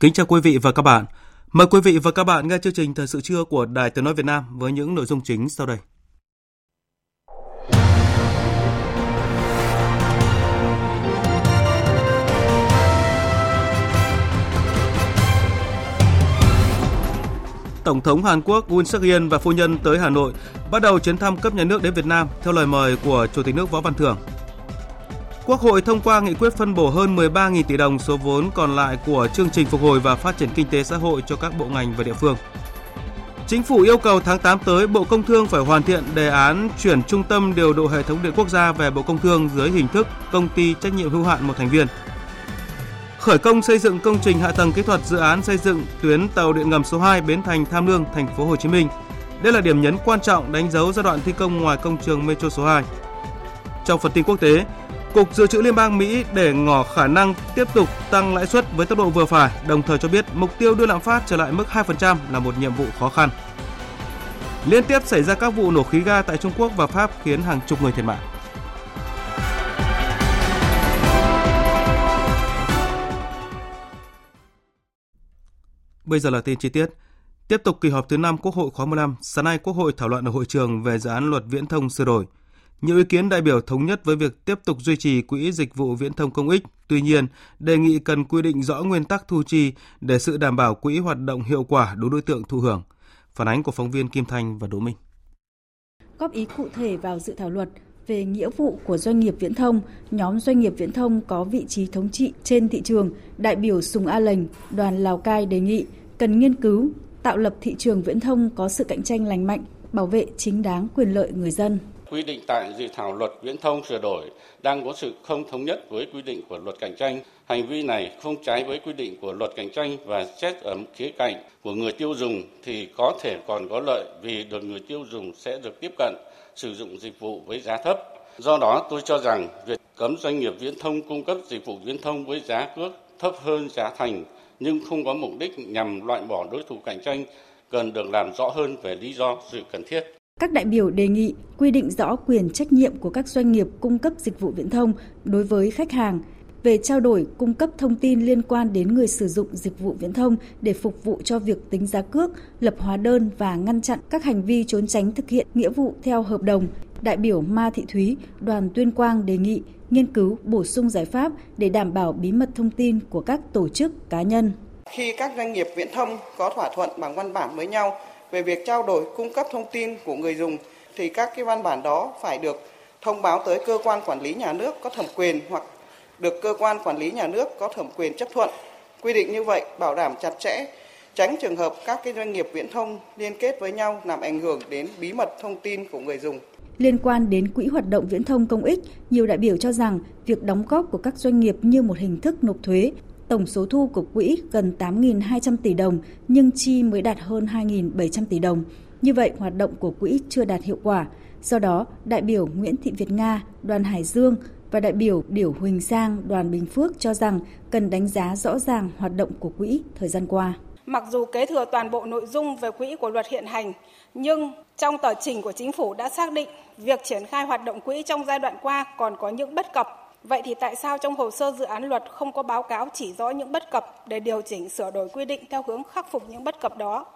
Kính chào quý vị và các bạn. Mời quý vị và các bạn nghe chương trình Thời sự trưa của Đài Tiếng Nói Việt Nam với những nội dung chính sau đây. Tổng thống Hàn Quốc Moon suk yeol và phu nhân tới Hà Nội bắt đầu chuyến thăm cấp nhà nước đến Việt Nam, theo lời mời của Chủ tịch nước Võ Văn Thưởng. Quốc hội thông qua nghị quyết phân bổ hơn 13.000 tỷ đồng số vốn còn lại của chương trình phục hồi và phát triển kinh tế xã hội cho các bộ ngành và địa phương. Chính phủ yêu cầu tháng 8 tới Bộ Công Thương phải hoàn thiện đề án chuyển trung tâm điều độ hệ thống điện quốc gia về Bộ Công Thương dưới hình thức công ty trách nhiệm hữu hạn một thành viên. Khởi công xây dựng công trình hạ tầng kỹ thuật dự án xây dựng tuyến tàu điện ngầm số 2 Bến Thành Tham Lương, thành phố Hồ Chí Minh. Đây là điểm nhấn quan trọng đánh dấu giai đoạn thi công ngoài công trường Metro số 2. Trong phần tin quốc tế, Cục Dự trữ Liên bang Mỹ để ngỏ khả năng tiếp tục tăng lãi suất với tốc độ vừa phải, đồng thời cho biết mục tiêu đưa lạm phát trở lại mức 2% là một nhiệm vụ khó khăn. Liên tiếp xảy ra các vụ nổ khí ga tại Trung Quốc và Pháp khiến hàng chục người thiệt mạng. Bây giờ là tin chi tiết. Tiếp tục kỳ họp thứ 5 Quốc hội khóa 15, sáng nay Quốc hội thảo luận ở hội trường về dự án luật viễn thông sửa đổi. Nhiều ý kiến đại biểu thống nhất với việc tiếp tục duy trì quỹ dịch vụ viễn thông công ích, tuy nhiên đề nghị cần quy định rõ nguyên tắc thu chi để sự đảm bảo quỹ hoạt động hiệu quả đối đối tượng thụ hưởng. Phản ánh của phóng viên Kim Thanh và Đỗ Minh. Góp ý cụ thể vào dự thảo luật về nghĩa vụ của doanh nghiệp viễn thông, nhóm doanh nghiệp viễn thông có vị trí thống trị trên thị trường, đại biểu Sùng A Lành đoàn Lào Cai đề nghị cần nghiên cứu tạo lập thị trường viễn thông có sự cạnh tranh lành mạnh, bảo vệ chính đáng quyền lợi người dân quy định tại dự thảo luật viễn thông sửa đổi đang có sự không thống nhất với quy định của luật cạnh tranh. Hành vi này không trái với quy định của luật cạnh tranh và xét ở khía cạnh của người tiêu dùng thì có thể còn có lợi vì được người tiêu dùng sẽ được tiếp cận sử dụng dịch vụ với giá thấp. Do đó, tôi cho rằng việc cấm doanh nghiệp viễn thông cung cấp dịch vụ viễn thông với giá cước thấp hơn giá thành nhưng không có mục đích nhằm loại bỏ đối thủ cạnh tranh cần được làm rõ hơn về lý do sự cần thiết. Các đại biểu đề nghị quy định rõ quyền trách nhiệm của các doanh nghiệp cung cấp dịch vụ viễn thông đối với khách hàng về trao đổi cung cấp thông tin liên quan đến người sử dụng dịch vụ viễn thông để phục vụ cho việc tính giá cước, lập hóa đơn và ngăn chặn các hành vi trốn tránh thực hiện nghĩa vụ theo hợp đồng. Đại biểu Ma Thị Thúy, đoàn Tuyên Quang đề nghị nghiên cứu bổ sung giải pháp để đảm bảo bí mật thông tin của các tổ chức cá nhân. Khi các doanh nghiệp viễn thông có thỏa thuận bằng văn bản với nhau về việc trao đổi cung cấp thông tin của người dùng thì các cái văn bản đó phải được thông báo tới cơ quan quản lý nhà nước có thẩm quyền hoặc được cơ quan quản lý nhà nước có thẩm quyền chấp thuận. Quy định như vậy bảo đảm chặt chẽ, tránh trường hợp các cái doanh nghiệp viễn thông liên kết với nhau làm ảnh hưởng đến bí mật thông tin của người dùng. Liên quan đến quỹ hoạt động viễn thông công ích, nhiều đại biểu cho rằng việc đóng góp của các doanh nghiệp như một hình thức nộp thuế Tổng số thu của quỹ gần 8.200 tỷ đồng nhưng chi mới đạt hơn 2.700 tỷ đồng. Như vậy, hoạt động của quỹ chưa đạt hiệu quả. Do đó, đại biểu Nguyễn Thị Việt Nga, đoàn Hải Dương và đại biểu Điểu Huỳnh Giang, đoàn Bình Phước cho rằng cần đánh giá rõ ràng hoạt động của quỹ thời gian qua. Mặc dù kế thừa toàn bộ nội dung về quỹ của luật hiện hành, nhưng trong tờ trình của chính phủ đã xác định việc triển khai hoạt động quỹ trong giai đoạn qua còn có những bất cập Vậy thì tại sao trong hồ sơ dự án luật không có báo cáo chỉ rõ những bất cập để điều chỉnh sửa đổi quy định theo hướng khắc phục những bất cập đó?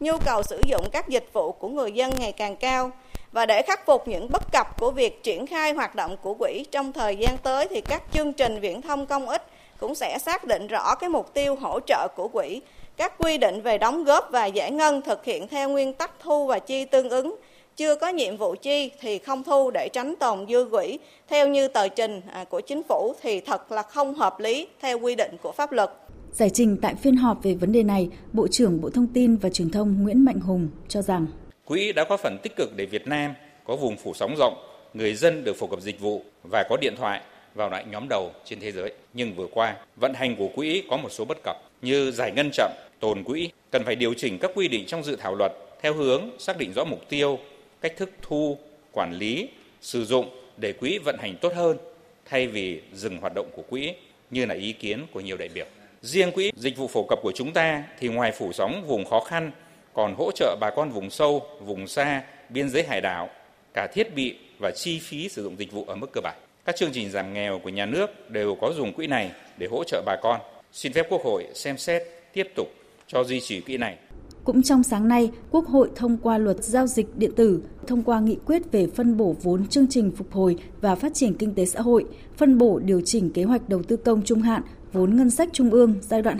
Nhu cầu sử dụng các dịch vụ của người dân ngày càng cao và để khắc phục những bất cập của việc triển khai hoạt động của quỹ trong thời gian tới thì các chương trình viễn thông công ích cũng sẽ xác định rõ cái mục tiêu hỗ trợ của quỹ, các quy định về đóng góp và giải ngân thực hiện theo nguyên tắc thu và chi tương ứng chưa có nhiệm vụ chi thì không thu để tránh tồn dư quỹ theo như tờ trình à, của chính phủ thì thật là không hợp lý theo quy định của pháp luật. Giải trình tại phiên họp về vấn đề này, Bộ trưởng Bộ Thông tin và Truyền thông Nguyễn Mạnh Hùng cho rằng Quỹ đã có phần tích cực để Việt Nam có vùng phủ sóng rộng, người dân được phổ cập dịch vụ và có điện thoại vào lại nhóm đầu trên thế giới. Nhưng vừa qua, vận hành của quỹ có một số bất cập như giải ngân chậm, tồn quỹ, cần phải điều chỉnh các quy định trong dự thảo luật theo hướng xác định rõ mục tiêu, cách thức thu, quản lý, sử dụng để quỹ vận hành tốt hơn thay vì dừng hoạt động của quỹ như là ý kiến của nhiều đại biểu. Riêng quỹ dịch vụ phổ cập của chúng ta thì ngoài phủ sóng vùng khó khăn còn hỗ trợ bà con vùng sâu, vùng xa, biên giới hải đảo, cả thiết bị và chi phí sử dụng dịch vụ ở mức cơ bản. Các chương trình giảm nghèo của nhà nước đều có dùng quỹ này để hỗ trợ bà con. Xin phép Quốc hội xem xét tiếp tục cho duy trì quỹ này. Cũng trong sáng nay, Quốc hội thông qua luật giao dịch điện tử, thông qua nghị quyết về phân bổ vốn chương trình phục hồi và phát triển kinh tế xã hội, phân bổ điều chỉnh kế hoạch đầu tư công trung hạn vốn ngân sách trung ương giai đoạn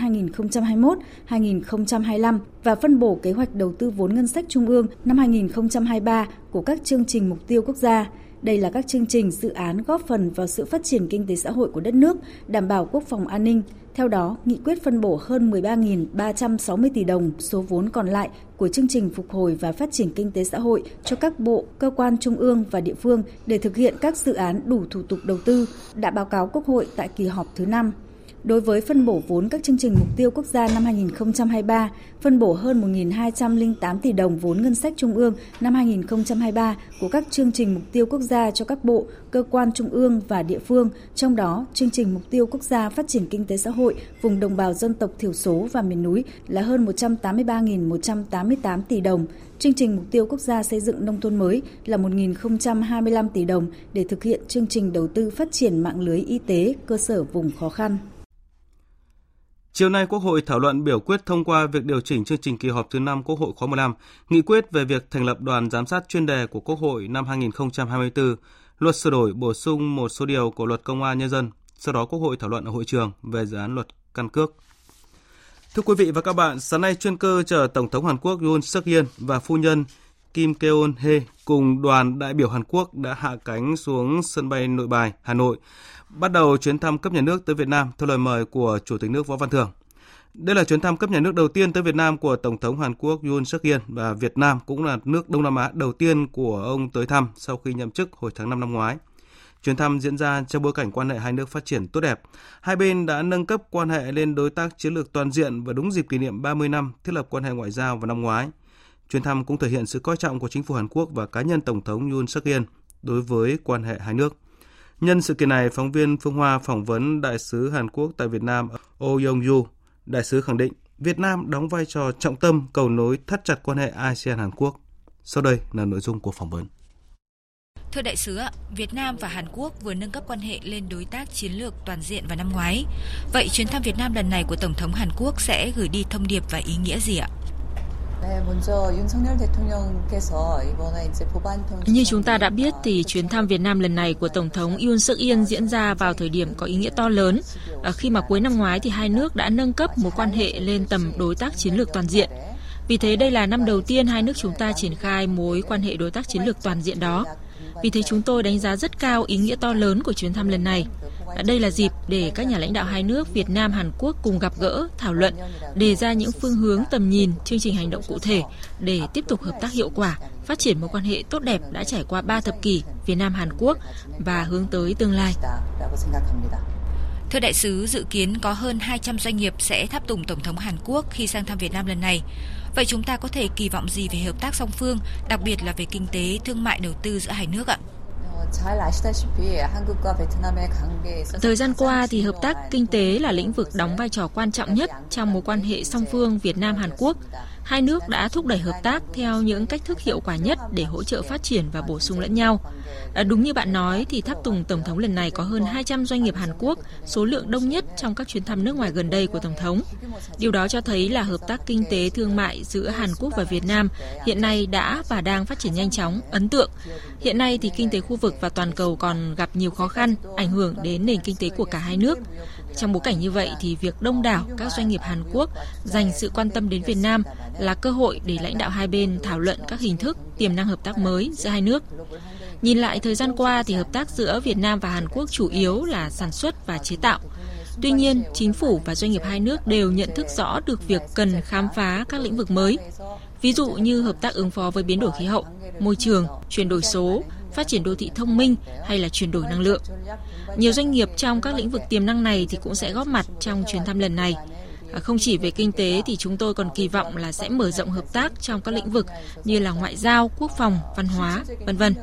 2021-2025 và phân bổ kế hoạch đầu tư vốn ngân sách trung ương năm 2023 của các chương trình mục tiêu quốc gia. Đây là các chương trình dự án góp phần vào sự phát triển kinh tế xã hội của đất nước, đảm bảo quốc phòng an ninh. Theo đó, nghị quyết phân bổ hơn 13.360 tỷ đồng số vốn còn lại của chương trình phục hồi và phát triển kinh tế xã hội cho các bộ, cơ quan trung ương và địa phương để thực hiện các dự án đủ thủ tục đầu tư, đã báo cáo Quốc hội tại kỳ họp thứ 5 đối với phân bổ vốn các chương trình mục tiêu quốc gia năm 2023, phân bổ hơn 1.208 tỷ đồng vốn ngân sách trung ương năm 2023 của các chương trình mục tiêu quốc gia cho các bộ, cơ quan trung ương và địa phương, trong đó chương trình mục tiêu quốc gia phát triển kinh tế xã hội vùng đồng bào dân tộc thiểu số và miền núi là hơn 183.188 tỷ đồng, chương trình mục tiêu quốc gia xây dựng nông thôn mới là 1.025 tỷ đồng để thực hiện chương trình đầu tư phát triển mạng lưới y tế cơ sở vùng khó khăn. Chiều nay, Quốc hội thảo luận biểu quyết thông qua việc điều chỉnh chương trình kỳ họp thứ 5 Quốc hội khóa 15, nghị quyết về việc thành lập đoàn giám sát chuyên đề của Quốc hội năm 2024, luật sửa đổi bổ sung một số điều của luật công an nhân dân. Sau đó, Quốc hội thảo luận ở hội trường về dự án luật căn cước. Thưa quý vị và các bạn, sáng nay chuyên cơ chở Tổng thống Hàn Quốc Yoon suk yeol và phu nhân Kim Keon He cùng đoàn đại biểu Hàn Quốc đã hạ cánh xuống sân bay Nội Bài, Hà Nội bắt đầu chuyến thăm cấp nhà nước tới Việt Nam theo lời mời của Chủ tịch nước Võ Văn Thưởng. Đây là chuyến thăm cấp nhà nước đầu tiên tới Việt Nam của Tổng thống Hàn Quốc Yoon suk yeol và Việt Nam cũng là nước Đông Nam Á đầu tiên của ông tới thăm sau khi nhậm chức hồi tháng 5 năm ngoái. Chuyến thăm diễn ra trong bối cảnh quan hệ hai nước phát triển tốt đẹp. Hai bên đã nâng cấp quan hệ lên đối tác chiến lược toàn diện và đúng dịp kỷ niệm 30 năm thiết lập quan hệ ngoại giao vào năm ngoái. Chuyến thăm cũng thể hiện sự coi trọng của chính phủ Hàn Quốc và cá nhân Tổng thống Yoon suk yeol đối với quan hệ hai nước. Nhân sự kiện này, phóng viên Phương Hoa phỏng vấn đại sứ Hàn Quốc tại Việt Nam Oh Yong Yu. Đại sứ khẳng định Việt Nam đóng vai trò trọng tâm cầu nối thắt chặt quan hệ ASEAN Hàn Quốc. Sau đây là nội dung của phỏng vấn. Thưa đại sứ, Việt Nam và Hàn Quốc vừa nâng cấp quan hệ lên đối tác chiến lược toàn diện vào năm ngoái. Vậy chuyến thăm Việt Nam lần này của Tổng thống Hàn Quốc sẽ gửi đi thông điệp và ý nghĩa gì ạ? Như chúng ta đã biết thì chuyến thăm Việt Nam lần này của Tổng thống Yoon suk yeol diễn ra vào thời điểm có ý nghĩa to lớn. Khi mà cuối năm ngoái thì hai nước đã nâng cấp mối quan hệ lên tầm đối tác chiến lược toàn diện. Vì thế đây là năm đầu tiên hai nước chúng ta triển khai mối quan hệ đối tác chiến lược toàn diện đó. Vì thế chúng tôi đánh giá rất cao ý nghĩa to lớn của chuyến thăm lần này. Đây là dịp để các nhà lãnh đạo hai nước Việt Nam Hàn Quốc cùng gặp gỡ, thảo luận, đề ra những phương hướng tầm nhìn, chương trình hành động cụ thể để tiếp tục hợp tác hiệu quả, phát triển mối quan hệ tốt đẹp đã trải qua 3 thập kỷ Việt Nam Hàn Quốc và hướng tới tương lai. Thưa đại sứ, dự kiến có hơn 200 doanh nghiệp sẽ tháp tùng Tổng thống Hàn Quốc khi sang thăm Việt Nam lần này. Vậy chúng ta có thể kỳ vọng gì về hợp tác song phương, đặc biệt là về kinh tế, thương mại đầu tư giữa hai nước ạ? Thời gian qua thì hợp tác kinh tế là lĩnh vực đóng vai trò quan trọng nhất trong mối quan hệ song phương Việt Nam Hàn Quốc. Hai nước đã thúc đẩy hợp tác theo những cách thức hiệu quả nhất để hỗ trợ phát triển và bổ sung lẫn nhau. À, đúng như bạn nói thì tháp tùng Tổng thống lần này có hơn 200 doanh nghiệp Hàn Quốc, số lượng đông nhất trong các chuyến thăm nước ngoài gần đây của Tổng thống. Điều đó cho thấy là hợp tác kinh tế thương mại giữa Hàn Quốc và Việt Nam hiện nay đã và đang phát triển nhanh chóng, ấn tượng. Hiện nay thì kinh tế khu vực và toàn cầu còn gặp nhiều khó khăn, ảnh hưởng đến nền kinh tế của cả hai nước. Trong bối cảnh như vậy thì việc đông đảo các doanh nghiệp Hàn Quốc dành sự quan tâm đến Việt Nam là cơ hội để lãnh đạo hai bên thảo luận các hình thức tiềm năng hợp tác mới giữa hai nước. Nhìn lại thời gian qua thì hợp tác giữa Việt Nam và Hàn Quốc chủ yếu là sản xuất và chế tạo. Tuy nhiên, chính phủ và doanh nghiệp hai nước đều nhận thức rõ được việc cần khám phá các lĩnh vực mới. Ví dụ như hợp tác ứng phó với biến đổi khí hậu, môi trường, chuyển đổi số, phát triển đô thị thông minh hay là chuyển đổi năng lượng. Nhiều doanh nghiệp trong các lĩnh vực tiềm năng này thì cũng sẽ góp mặt trong chuyến thăm lần này. À, không chỉ về kinh tế thì chúng tôi còn kỳ vọng là sẽ mở rộng hợp tác trong các lĩnh vực như là ngoại giao, quốc phòng, văn hóa, vân vân.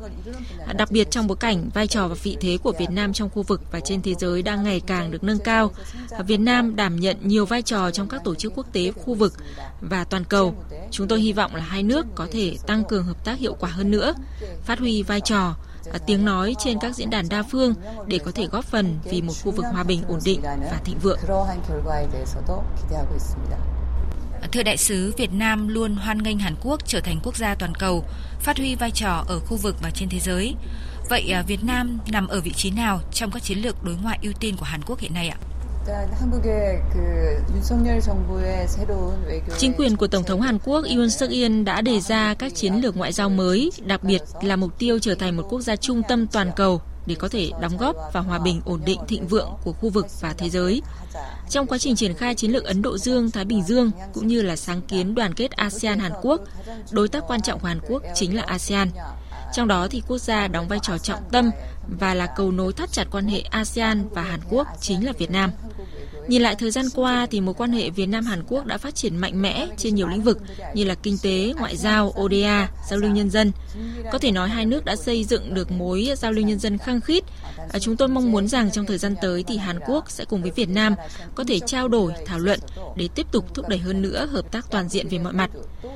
À, đặc biệt trong bối cảnh vai trò và vị thế của Việt Nam trong khu vực và trên thế giới đang ngày càng được nâng cao, à, Việt Nam đảm nhận nhiều vai trò trong các tổ chức quốc tế khu vực và toàn cầu. Chúng tôi hy vọng là hai nước có thể tăng cường hợp tác hiệu quả hơn nữa, phát huy vai trò tiếng nói trên các diễn đàn đa phương để có thể góp phần vì một khu vực hòa bình ổn định và thịnh vượng. Thưa đại sứ, Việt Nam luôn hoan nghênh Hàn Quốc trở thành quốc gia toàn cầu, phát huy vai trò ở khu vực và trên thế giới. Vậy à, Việt Nam nằm ở vị trí nào trong các chiến lược đối ngoại ưu tiên của Hàn Quốc hiện nay ạ? Chính quyền của Tổng thống Hàn Quốc Yoon suk yeol đã đề ra các chiến lược ngoại giao mới, đặc biệt là mục tiêu trở thành một quốc gia trung tâm toàn cầu để có thể đóng góp vào hòa bình ổn định thịnh vượng của khu vực và thế giới. Trong quá trình triển khai chiến lược Ấn Độ Dương, Thái Bình Dương cũng như là sáng kiến đoàn kết ASEAN Hàn Quốc, đối tác quan trọng của Hàn Quốc chính là ASEAN. Trong đó thì quốc gia đóng vai trò trọng tâm và là cầu nối thắt chặt quan hệ ASEAN và Hàn Quốc chính là Việt Nam. Nhìn lại thời gian qua thì mối quan hệ Việt Nam Hàn Quốc đã phát triển mạnh mẽ trên nhiều lĩnh vực như là kinh tế, ngoại giao, ODA, giao lưu nhân dân. Có thể nói hai nước đã xây dựng được mối giao lưu nhân dân khăng khít. À, chúng tôi mong muốn rằng trong thời gian tới thì Hàn Quốc sẽ cùng với Việt Nam có thể trao đổi, thảo luận để tiếp tục thúc đẩy hơn nữa hợp tác toàn diện về mọi mặt.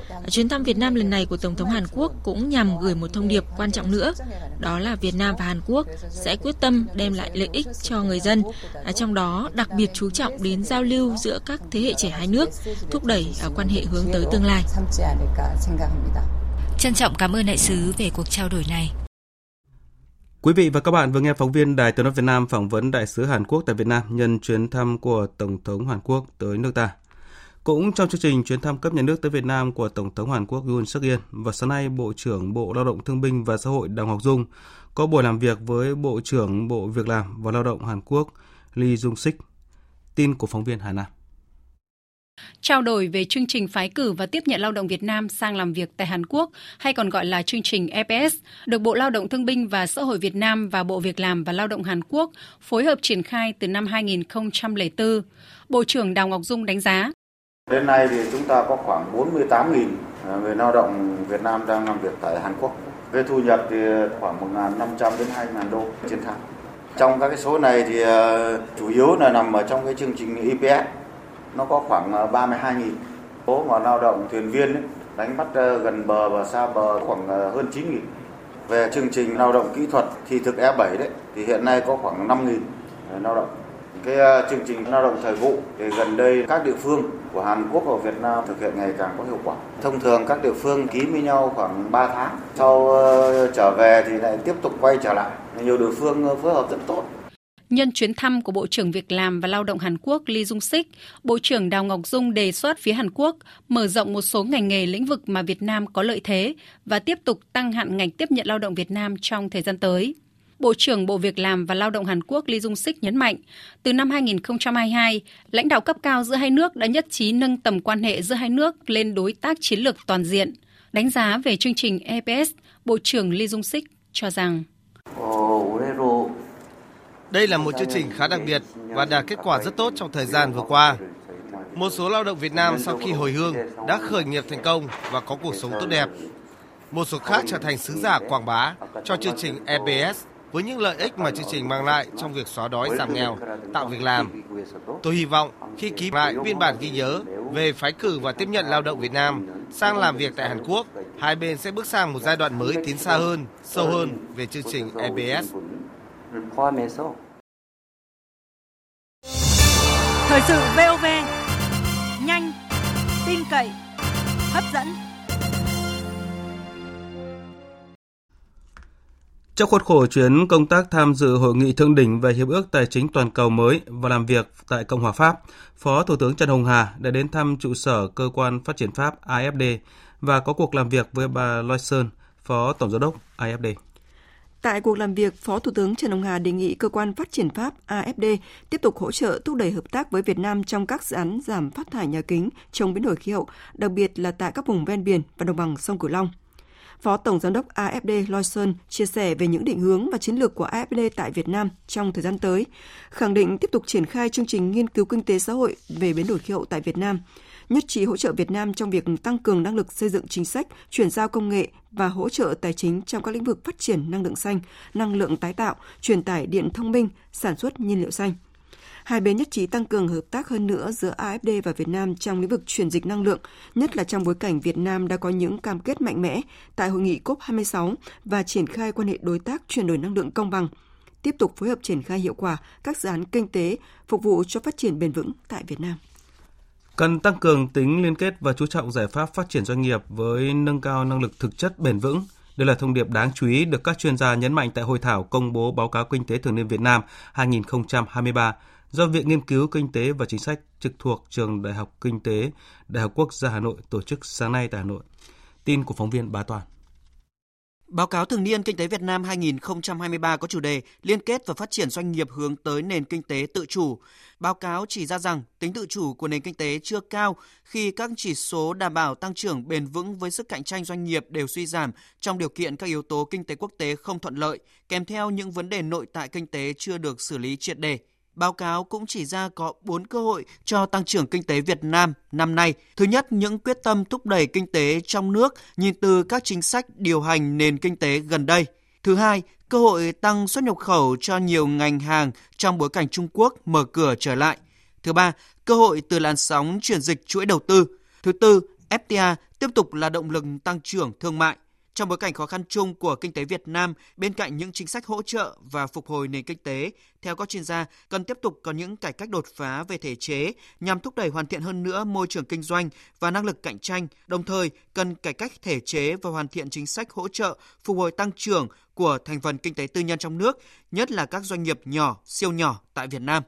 À, chuyến thăm Việt Nam lần này của Tổng thống Hàn Quốc cũng nhằm gửi một thông điệp quan trọng nữa, đó là Việt Nam và Hàn Quốc sẽ quyết tâm đem lại lợi ích cho người dân, à, trong đó đặc biệt chú trọng trọng đến giao lưu giữa các thế hệ trẻ hai nước, thúc đẩy quan hệ hướng tới tương lai. Trân trọng cảm ơn đại sứ về cuộc trao đổi này. Quý vị và các bạn vừa nghe phóng viên Đài Tiếng nói Việt Nam phỏng vấn đại sứ Hàn Quốc tại Việt Nam nhân chuyến thăm của Tổng thống Hàn Quốc tới nước ta. Cũng trong chương trình chuyến thăm cấp nhà nước tới Việt Nam của Tổng thống Hàn Quốc Yoon suk yeol, vào sáng nay, Bộ trưởng Bộ Lao động Thương binh và Xã hội Đào Ngọc Dung có buổi làm việc với Bộ trưởng Bộ Việc làm và Lao động Hàn Quốc Lee Jung Sik Tin của phóng viên Hà Nam. Trao đổi về chương trình phái cử và tiếp nhận lao động Việt Nam sang làm việc tại Hàn Quốc, hay còn gọi là chương trình EPS, được Bộ Lao động Thương binh và Xã hội Việt Nam và Bộ Việc làm và Lao động Hàn Quốc phối hợp triển khai từ năm 2004. Bộ trưởng Đào Ngọc Dung đánh giá. Đến nay thì chúng ta có khoảng 48.000 à, người lao động Việt Nam đang làm việc tại Hàn Quốc. Về thu nhập thì khoảng 1.500 đến 2.000 đô trên tháng. Trong các cái số này thì à, chủ yếu là nằm ở trong cái chương trình EPS nó có khoảng ờ, 32 nghìn số mà lao động thuyền viên ấy, đánh bắt ờ, gần bờ và xa bờ khoảng ờ, hơn 9.000. Về chương trình lao động kỹ thuật thì thực E7 đấy thì hiện nay có khoảng 5.000 lao động. Cái chương trình lao động thời vụ thì gần đây các địa phương của Hàn Quốc và Việt Nam thực hiện ngày càng có hiệu quả. Thông thường các địa phương ký với nhau khoảng 3 tháng, sau trở về thì lại tiếp tục quay trở lại nhiều địa phương phối hợp rất tốt. Nhân chuyến thăm của Bộ trưởng Việc làm và Lao động Hàn Quốc Lee Jung Sik, Bộ trưởng Đào Ngọc Dung đề xuất phía Hàn Quốc mở rộng một số ngành nghề lĩnh vực mà Việt Nam có lợi thế và tiếp tục tăng hạn ngành tiếp nhận lao động Việt Nam trong thời gian tới. Bộ trưởng Bộ Việc làm và Lao động Hàn Quốc Lee Jung Sik nhấn mạnh, từ năm 2022, lãnh đạo cấp cao giữa hai nước đã nhất trí nâng tầm quan hệ giữa hai nước lên đối tác chiến lược toàn diện. Đánh giá về chương trình EPS, Bộ trưởng Lee Jung Sik cho rằng ờ, đây là một chương trình khá đặc biệt và đạt kết quả rất tốt trong thời gian vừa qua. Một số lao động Việt Nam sau khi hồi hương đã khởi nghiệp thành công và có cuộc sống tốt đẹp. Một số khác trở thành sứ giả quảng bá cho chương trình EPS với những lợi ích mà chương trình mang lại trong việc xóa đói giảm nghèo, tạo việc làm. Tôi hy vọng khi ký lại biên bản ghi nhớ về phái cử và tiếp nhận lao động Việt Nam sang làm việc tại Hàn Quốc, hai bên sẽ bước sang một giai đoạn mới tiến xa hơn, sâu hơn về chương trình EBS. Thời sự VOV, nhanh, tin cậy, hấp dẫn. Trong khuôn khổ chuyến công tác tham dự hội nghị thượng đỉnh về hiệp ước tài chính toàn cầu mới và làm việc tại Cộng hòa Pháp, Phó Thủ tướng Trần Hồng Hà đã đến thăm trụ sở cơ quan phát triển Pháp AFD và có cuộc làm việc với bà Loison, Phó Tổng giám đốc AFD. Tại cuộc làm việc, Phó Thủ tướng Trần Hồng Hà đề nghị cơ quan phát triển Pháp AFD tiếp tục hỗ trợ thúc đẩy hợp tác với Việt Nam trong các dự án giảm phát thải nhà kính chống biến đổi khí hậu, đặc biệt là tại các vùng ven biển và đồng bằng sông Cửu Long. Phó Tổng Giám đốc AFD Loyson chia sẻ về những định hướng và chiến lược của AFD tại Việt Nam trong thời gian tới, khẳng định tiếp tục triển khai chương trình nghiên cứu kinh tế xã hội về biến đổi khí hậu tại Việt Nam, nhất trí hỗ trợ Việt Nam trong việc tăng cường năng lực xây dựng chính sách, chuyển giao công nghệ và hỗ trợ tài chính trong các lĩnh vực phát triển năng lượng xanh, năng lượng tái tạo, truyền tải điện thông minh, sản xuất nhiên liệu xanh. Hai bên nhất trí tăng cường hợp tác hơn nữa giữa AFD và Việt Nam trong lĩnh vực chuyển dịch năng lượng, nhất là trong bối cảnh Việt Nam đã có những cam kết mạnh mẽ tại hội nghị COP26 và triển khai quan hệ đối tác chuyển đổi năng lượng công bằng, tiếp tục phối hợp triển khai hiệu quả các dự án kinh tế phục vụ cho phát triển bền vững tại Việt Nam. Cần tăng cường tính liên kết và chú trọng giải pháp phát triển doanh nghiệp với nâng cao năng lực thực chất bền vững. Đây là thông điệp đáng chú ý được các chuyên gia nhấn mạnh tại hội thảo công bố báo cáo kinh tế thường niên Việt Nam 2023 do Viện Nghiên cứu Kinh tế và Chính sách trực thuộc Trường Đại học Kinh tế Đại học Quốc gia Hà Nội tổ chức sáng nay tại Hà Nội. Tin của phóng viên Bá Toàn. Báo cáo thường niên Kinh tế Việt Nam 2023 có chủ đề Liên kết và phát triển doanh nghiệp hướng tới nền kinh tế tự chủ. Báo cáo chỉ ra rằng tính tự chủ của nền kinh tế chưa cao khi các chỉ số đảm bảo tăng trưởng bền vững với sức cạnh tranh doanh nghiệp đều suy giảm trong điều kiện các yếu tố kinh tế quốc tế không thuận lợi, kèm theo những vấn đề nội tại kinh tế chưa được xử lý triệt đề. Báo cáo cũng chỉ ra có 4 cơ hội cho tăng trưởng kinh tế Việt Nam năm nay. Thứ nhất, những quyết tâm thúc đẩy kinh tế trong nước nhìn từ các chính sách điều hành nền kinh tế gần đây. Thứ hai, cơ hội tăng xuất nhập khẩu cho nhiều ngành hàng trong bối cảnh Trung Quốc mở cửa trở lại. Thứ ba, cơ hội từ làn sóng chuyển dịch chuỗi đầu tư. Thứ tư, FTA tiếp tục là động lực tăng trưởng thương mại. Trong bối cảnh khó khăn chung của kinh tế Việt Nam, bên cạnh những chính sách hỗ trợ và phục hồi nền kinh tế, theo các chuyên gia, cần tiếp tục có những cải cách đột phá về thể chế nhằm thúc đẩy hoàn thiện hơn nữa môi trường kinh doanh và năng lực cạnh tranh, đồng thời cần cải cách thể chế và hoàn thiện chính sách hỗ trợ phục hồi tăng trưởng của thành phần kinh tế tư nhân trong nước, nhất là các doanh nghiệp nhỏ, siêu nhỏ tại Việt Nam.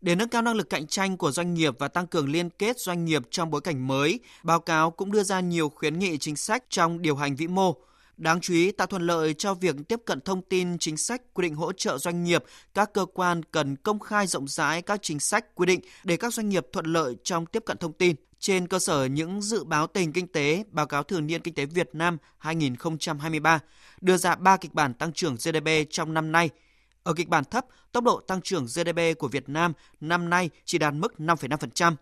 Để nâng cao năng lực cạnh tranh của doanh nghiệp và tăng cường liên kết doanh nghiệp trong bối cảnh mới, báo cáo cũng đưa ra nhiều khuyến nghị chính sách trong điều hành vĩ mô. Đáng chú ý, tạo thuận lợi cho việc tiếp cận thông tin chính sách quy định hỗ trợ doanh nghiệp, các cơ quan cần công khai rộng rãi các chính sách quy định để các doanh nghiệp thuận lợi trong tiếp cận thông tin. Trên cơ sở những dự báo tình kinh tế, báo cáo thường niên kinh tế Việt Nam 2023 đưa ra 3 kịch bản tăng trưởng GDP trong năm nay – ở kịch bản thấp, tốc độ tăng trưởng GDP của Việt Nam năm nay chỉ đạt mức 5,5%.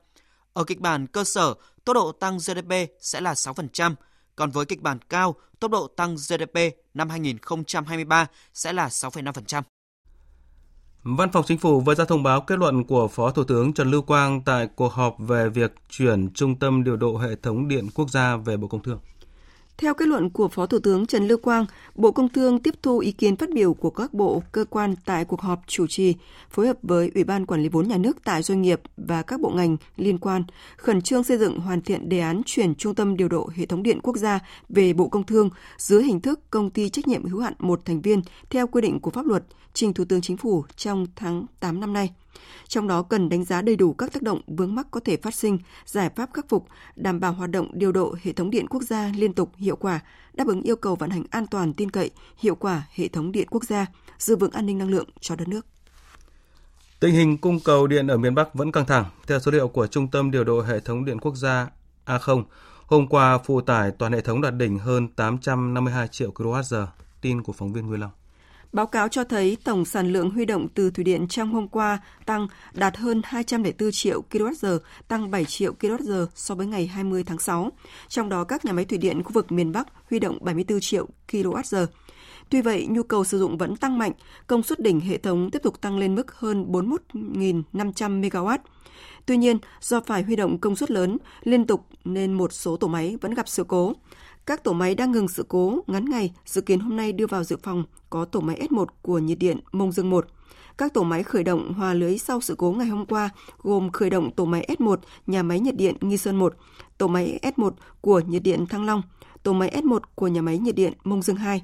Ở kịch bản cơ sở, tốc độ tăng GDP sẽ là 6%, còn với kịch bản cao, tốc độ tăng GDP năm 2023 sẽ là 6,5%. Văn phòng Chính phủ vừa ra thông báo kết luận của Phó Thủ tướng Trần Lưu Quang tại cuộc họp về việc chuyển Trung tâm điều độ hệ thống điện quốc gia về Bộ Công Thương. Theo kết luận của Phó Thủ tướng Trần Lưu Quang, Bộ Công Thương tiếp thu ý kiến phát biểu của các bộ, cơ quan tại cuộc họp chủ trì, phối hợp với Ủy ban Quản lý vốn nhà nước tại doanh nghiệp và các bộ ngành liên quan, khẩn trương xây dựng hoàn thiện đề án chuyển Trung tâm điều độ hệ thống điện quốc gia về Bộ Công Thương dưới hình thức công ty trách nhiệm hữu hạn một thành viên theo quy định của pháp luật trình Thủ tướng Chính phủ trong tháng 8 năm nay. Trong đó cần đánh giá đầy đủ các tác động vướng mắc có thể phát sinh, giải pháp khắc phục, đảm bảo hoạt động điều độ hệ thống điện quốc gia liên tục hiệu quả, đáp ứng yêu cầu vận hành an toàn tin cậy, hiệu quả hệ thống điện quốc gia, giữ vững an ninh năng lượng cho đất nước. Tình hình cung cầu điện ở miền Bắc vẫn căng thẳng. Theo số liệu của Trung tâm điều độ hệ thống điện quốc gia A0, hôm qua phụ tải toàn hệ thống đạt đỉnh hơn 852 triệu kWh. Tin của phóng viên Nguyên Long. Báo cáo cho thấy tổng sản lượng huy động từ thủy điện trong hôm qua tăng đạt hơn 204 triệu kWh, tăng 7 triệu kWh so với ngày 20 tháng 6. Trong đó các nhà máy thủy điện khu vực miền Bắc huy động 74 triệu kWh. Tuy vậy, nhu cầu sử dụng vẫn tăng mạnh, công suất đỉnh hệ thống tiếp tục tăng lên mức hơn 41.500 MW. Tuy nhiên, do phải huy động công suất lớn liên tục nên một số tổ máy vẫn gặp sự cố. Các tổ máy đang ngừng sự cố ngắn ngày, dự kiến hôm nay đưa vào dự phòng có tổ máy S1 của nhiệt điện Mông Dương 1. Các tổ máy khởi động hòa lưới sau sự cố ngày hôm qua gồm khởi động tổ máy S1 nhà máy nhiệt điện Nghi Sơn 1, tổ máy S1 của nhiệt điện Thăng Long, tổ máy S1 của nhà máy nhiệt điện Mông Dương 2.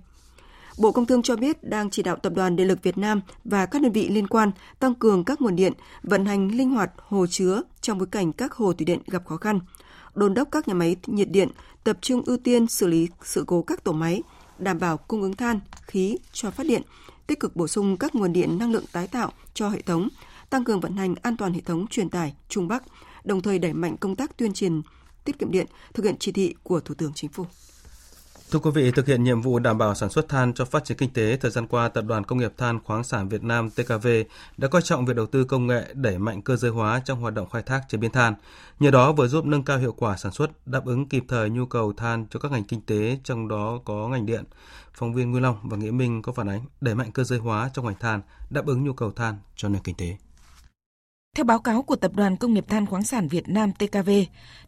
Bộ Công Thương cho biết đang chỉ đạo Tập đoàn Điện lực Việt Nam và các đơn vị liên quan tăng cường các nguồn điện, vận hành linh hoạt hồ chứa trong bối cảnh các hồ thủy điện gặp khó khăn, đôn đốc các nhà máy nhiệt điện tập trung ưu tiên xử lý sự cố các tổ máy, đảm bảo cung ứng than, khí cho phát điện, tích cực bổ sung các nguồn điện năng lượng tái tạo cho hệ thống, tăng cường vận hành an toàn hệ thống truyền tải Trung Bắc, đồng thời đẩy mạnh công tác tuyên truyền tiết kiệm điện, thực hiện chỉ thị của Thủ tướng Chính phủ. Thưa quý vị, thực hiện nhiệm vụ đảm bảo sản xuất than cho phát triển kinh tế, thời gian qua, Tập đoàn Công nghiệp Than khoáng sản Việt Nam TKV đã coi trọng việc đầu tư công nghệ đẩy mạnh cơ giới hóa trong hoạt động khai thác chế biến than. Nhờ đó vừa giúp nâng cao hiệu quả sản xuất, đáp ứng kịp thời nhu cầu than cho các ngành kinh tế, trong đó có ngành điện. Phóng viên Nguyên Long và Nghĩa Minh có phản ánh đẩy mạnh cơ giới hóa trong ngành than, đáp ứng nhu cầu than cho nền kinh tế. Theo báo cáo của Tập đoàn Công nghiệp Than khoáng sản Việt Nam TKV,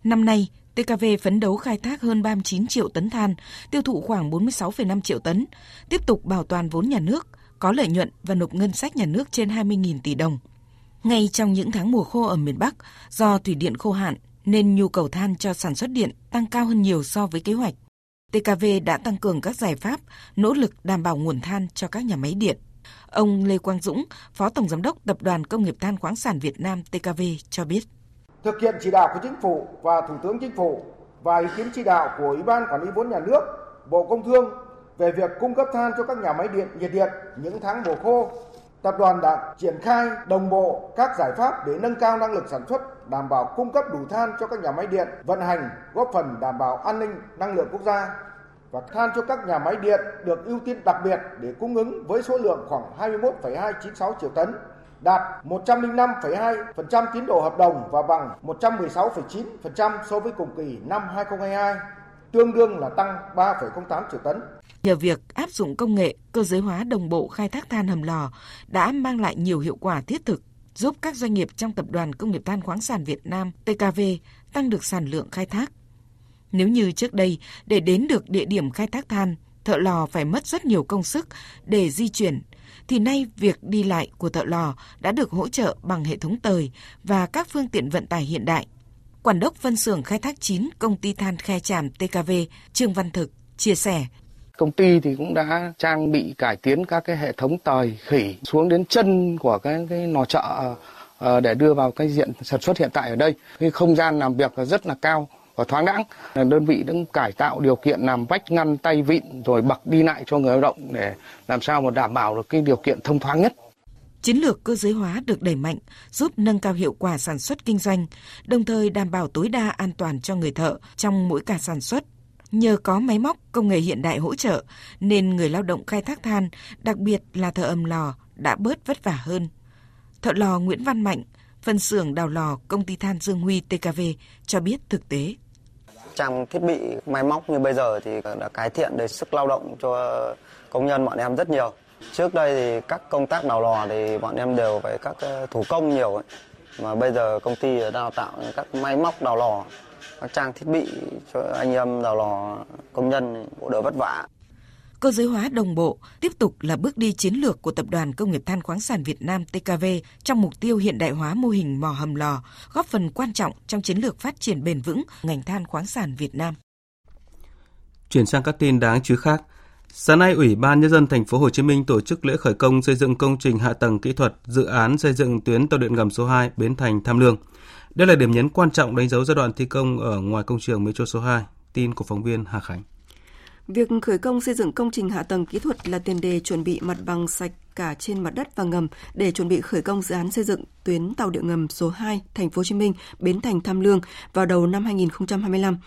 năm nay TKV phấn đấu khai thác hơn 39 triệu tấn than, tiêu thụ khoảng 46,5 triệu tấn, tiếp tục bảo toàn vốn nhà nước, có lợi nhuận và nộp ngân sách nhà nước trên 20.000 tỷ đồng. Ngay trong những tháng mùa khô ở miền Bắc, do thủy điện khô hạn nên nhu cầu than cho sản xuất điện tăng cao hơn nhiều so với kế hoạch. TKV đã tăng cường các giải pháp, nỗ lực đảm bảo nguồn than cho các nhà máy điện. Ông Lê Quang Dũng, Phó Tổng Giám đốc Tập đoàn Công nghiệp Than khoáng sản Việt Nam TKV cho biết thực hiện chỉ đạo của Chính phủ và Thủ tướng Chính phủ và ý kiến chỉ đạo của Ủy ban Quản lý vốn nhà nước, Bộ Công Thương về việc cung cấp than cho các nhà máy điện nhiệt điện những tháng mùa khô. Tập đoàn đã triển khai đồng bộ các giải pháp để nâng cao năng lực sản xuất, đảm bảo cung cấp đủ than cho các nhà máy điện vận hành, góp phần đảm bảo an ninh năng lượng quốc gia và than cho các nhà máy điện được ưu tiên đặc biệt để cung ứng với số lượng khoảng 21,296 triệu tấn đạt 105,2% tiến độ hợp đồng và bằng 116,9% so với cùng kỳ năm 2022, tương đương là tăng 3,08 triệu tấn. Nhờ việc áp dụng công nghệ cơ giới hóa đồng bộ khai thác than hầm lò đã mang lại nhiều hiệu quả thiết thực, giúp các doanh nghiệp trong Tập đoàn Công nghiệp Than khoáng sản Việt Nam TKV tăng được sản lượng khai thác. Nếu như trước đây, để đến được địa điểm khai thác than, thợ lò phải mất rất nhiều công sức để di chuyển thì nay việc đi lại của thợ lò đã được hỗ trợ bằng hệ thống tời và các phương tiện vận tải hiện đại. Quản đốc phân xưởng khai thác 9 công ty than khe tràm TKV Trương Văn Thực chia sẻ. Công ty thì cũng đã trang bị cải tiến các cái hệ thống tời khỉ xuống đến chân của cái, cái nò chợ ờ, để đưa vào cái diện sản xuất hiện tại ở đây. Cái không gian làm việc rất là cao và thoáng đãng. Đơn vị cũng cải tạo điều kiện làm vách ngăn tay vịn rồi bậc đi lại cho người lao động để làm sao mà đảm bảo được cái điều kiện thông thoáng nhất. Chiến lược cơ giới hóa được đẩy mạnh, giúp nâng cao hiệu quả sản xuất kinh doanh, đồng thời đảm bảo tối đa an toàn cho người thợ trong mỗi ca sản xuất. Nhờ có máy móc, công nghệ hiện đại hỗ trợ, nên người lao động khai thác than, đặc biệt là thợ ầm lò, đã bớt vất vả hơn. Thợ lò Nguyễn Văn Mạnh, phân xưởng đào lò công ty than Dương Huy TKV cho biết thực tế trang thiết bị máy móc như bây giờ thì đã cải thiện được sức lao động cho công nhân bọn em rất nhiều. Trước đây thì các công tác đào lò thì bọn em đều phải các ờ, thủ công nhiều ấy. Mà bây giờ công ty đào tạo các máy móc đào lò, các trang thiết bị cho anh em đào lò công nhân cũng đỡ vất vả cơ giới hóa đồng bộ tiếp tục là bước đi chiến lược của Tập đoàn Công nghiệp Than khoáng sản Việt Nam TKV trong mục tiêu hiện đại hóa mô hình mỏ hầm lò, góp phần quan trọng trong chiến lược phát triển bền vững ngành than khoáng sản Việt Nam. Chuyển sang các tin đáng chú ý khác. Sáng nay, Ủy ban nhân dân thành phố Hồ Chí Minh tổ chức lễ khởi công xây dựng công trình hạ tầng kỹ thuật dự án xây dựng tuyến tàu điện ngầm số 2 Bến Thành Tham Lương. Đây là điểm nhấn quan trọng đánh dấu giai đoạn thi công ở ngoài công trường Metro số 2. Tin của phóng viên Hà Khánh. Việc khởi công xây dựng công trình hạ tầng kỹ thuật là tiền đề chuẩn bị mặt bằng sạch cả trên mặt đất và ngầm để chuẩn bị khởi công dự án xây dựng tuyến tàu điện ngầm số 2 Thành phố Hồ Chí Minh Bến Thành Tham Lương vào đầu năm 2025.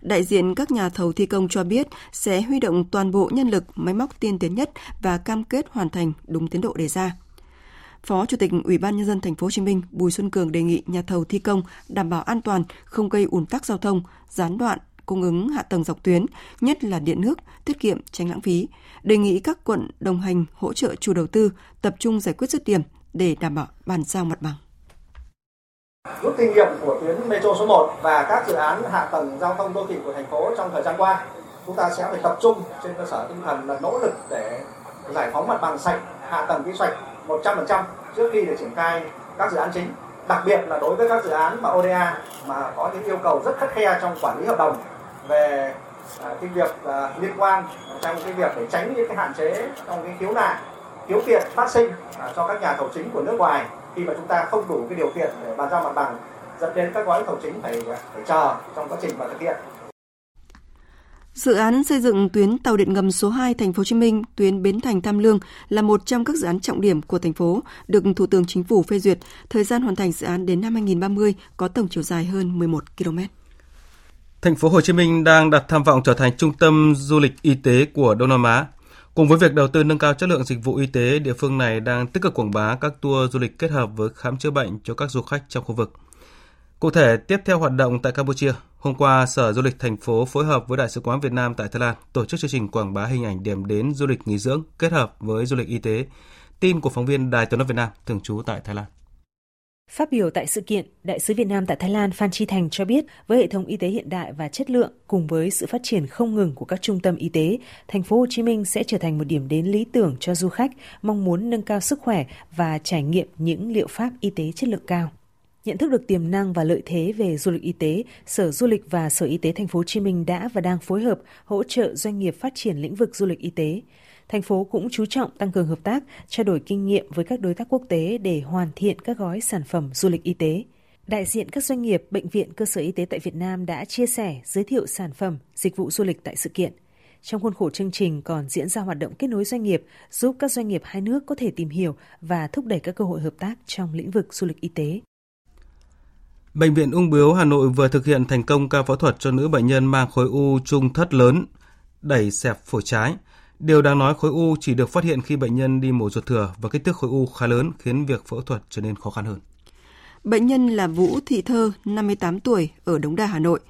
Đại diện các nhà thầu thi công cho biết sẽ huy động toàn bộ nhân lực, máy móc tiên tiến nhất và cam kết hoàn thành đúng tiến độ đề ra. Phó Chủ tịch Ủy ban nhân dân thành phố Hồ Chí Minh Bùi Xuân Cường đề nghị nhà thầu thi công đảm bảo an toàn, không gây ùn tắc giao thông, gián đoạn cung ứng hạ tầng dọc tuyến, nhất là điện nước, tiết kiệm, tránh lãng phí. Đề nghị các quận đồng hành hỗ trợ chủ đầu tư tập trung giải quyết dứt điểm để đảm bảo bàn giao mặt bằng. Rút kinh nghiệm của tuyến Metro số 1 và các dự án hạ tầng giao thông đô thị của thành phố trong thời gian qua, chúng ta sẽ phải tập trung trên cơ sở tinh thần là nỗ lực để giải phóng mặt bằng sạch, hạ tầng kỹ thuật 100% trước khi để triển khai các dự án chính. Đặc biệt là đối với các dự án mà ODA mà có những yêu cầu rất khắt khe trong quản lý hợp đồng về à, cái việc à, liên quan trong cái việc để tránh những cái hạn chế trong cái khiếu nại khiếu kiện phát sinh à, cho các nhà thầu chính của nước ngoài khi mà chúng ta không đủ cái điều kiện để bàn giao mặt bằng dẫn đến các gói thầu chính phải à, phải chờ trong quá trình mà thực hiện Dự án xây dựng tuyến tàu điện ngầm số 2 thành phố Hồ Chí Minh, tuyến Bến Thành Tham Lương là một trong các dự án trọng điểm của thành phố, được Thủ tướng Chính phủ phê duyệt. Thời gian hoàn thành dự án đến năm 2030 có tổng chiều dài hơn 11 km. Thành phố Hồ Chí Minh đang đặt tham vọng trở thành trung tâm du lịch y tế của Đông Nam Á. Cùng với việc đầu tư nâng cao chất lượng dịch vụ y tế, địa phương này đang tích cực quảng bá các tour du lịch kết hợp với khám chữa bệnh cho các du khách trong khu vực. Cụ thể, tiếp theo hoạt động tại Campuchia, hôm qua Sở Du lịch thành phố phối hợp với Đại sứ quán Việt Nam tại Thái Lan tổ chức chương trình quảng bá hình ảnh điểm đến du lịch nghỉ dưỡng kết hợp với du lịch y tế. Tin của phóng viên Đài Tiếng nói Việt Nam thường trú tại Thái Lan. Phát biểu tại sự kiện, Đại sứ Việt Nam tại Thái Lan Phan Chi Thành cho biết, với hệ thống y tế hiện đại và chất lượng cùng với sự phát triển không ngừng của các trung tâm y tế, thành phố Hồ Chí Minh sẽ trở thành một điểm đến lý tưởng cho du khách mong muốn nâng cao sức khỏe và trải nghiệm những liệu pháp y tế chất lượng cao. Nhận thức được tiềm năng và lợi thế về du lịch y tế, Sở Du lịch và Sở Y tế Thành phố Hồ Chí Minh đã và đang phối hợp hỗ trợ doanh nghiệp phát triển lĩnh vực du lịch y tế. Thành phố cũng chú trọng tăng cường hợp tác, trao đổi kinh nghiệm với các đối tác quốc tế để hoàn thiện các gói sản phẩm du lịch y tế. Đại diện các doanh nghiệp, bệnh viện, cơ sở y tế tại Việt Nam đã chia sẻ, giới thiệu sản phẩm, dịch vụ du lịch tại sự kiện. Trong khuôn khổ chương trình còn diễn ra hoạt động kết nối doanh nghiệp, giúp các doanh nghiệp hai nước có thể tìm hiểu và thúc đẩy các cơ hội hợp tác trong lĩnh vực du lịch y tế. Bệnh viện Ung Bướu Hà Nội vừa thực hiện thành công ca phẫu thuật cho nữ bệnh nhân mang khối u trung thất lớn, đẩy xẹp phổi trái. Điều đáng nói khối u chỉ được phát hiện khi bệnh nhân đi mổ ruột thừa và kích thước khối u khá lớn khiến việc phẫu thuật trở nên khó khăn hơn. Bệnh nhân là Vũ Thị Thơ, 58 tuổi, ở Đống Đa, Hà Nội.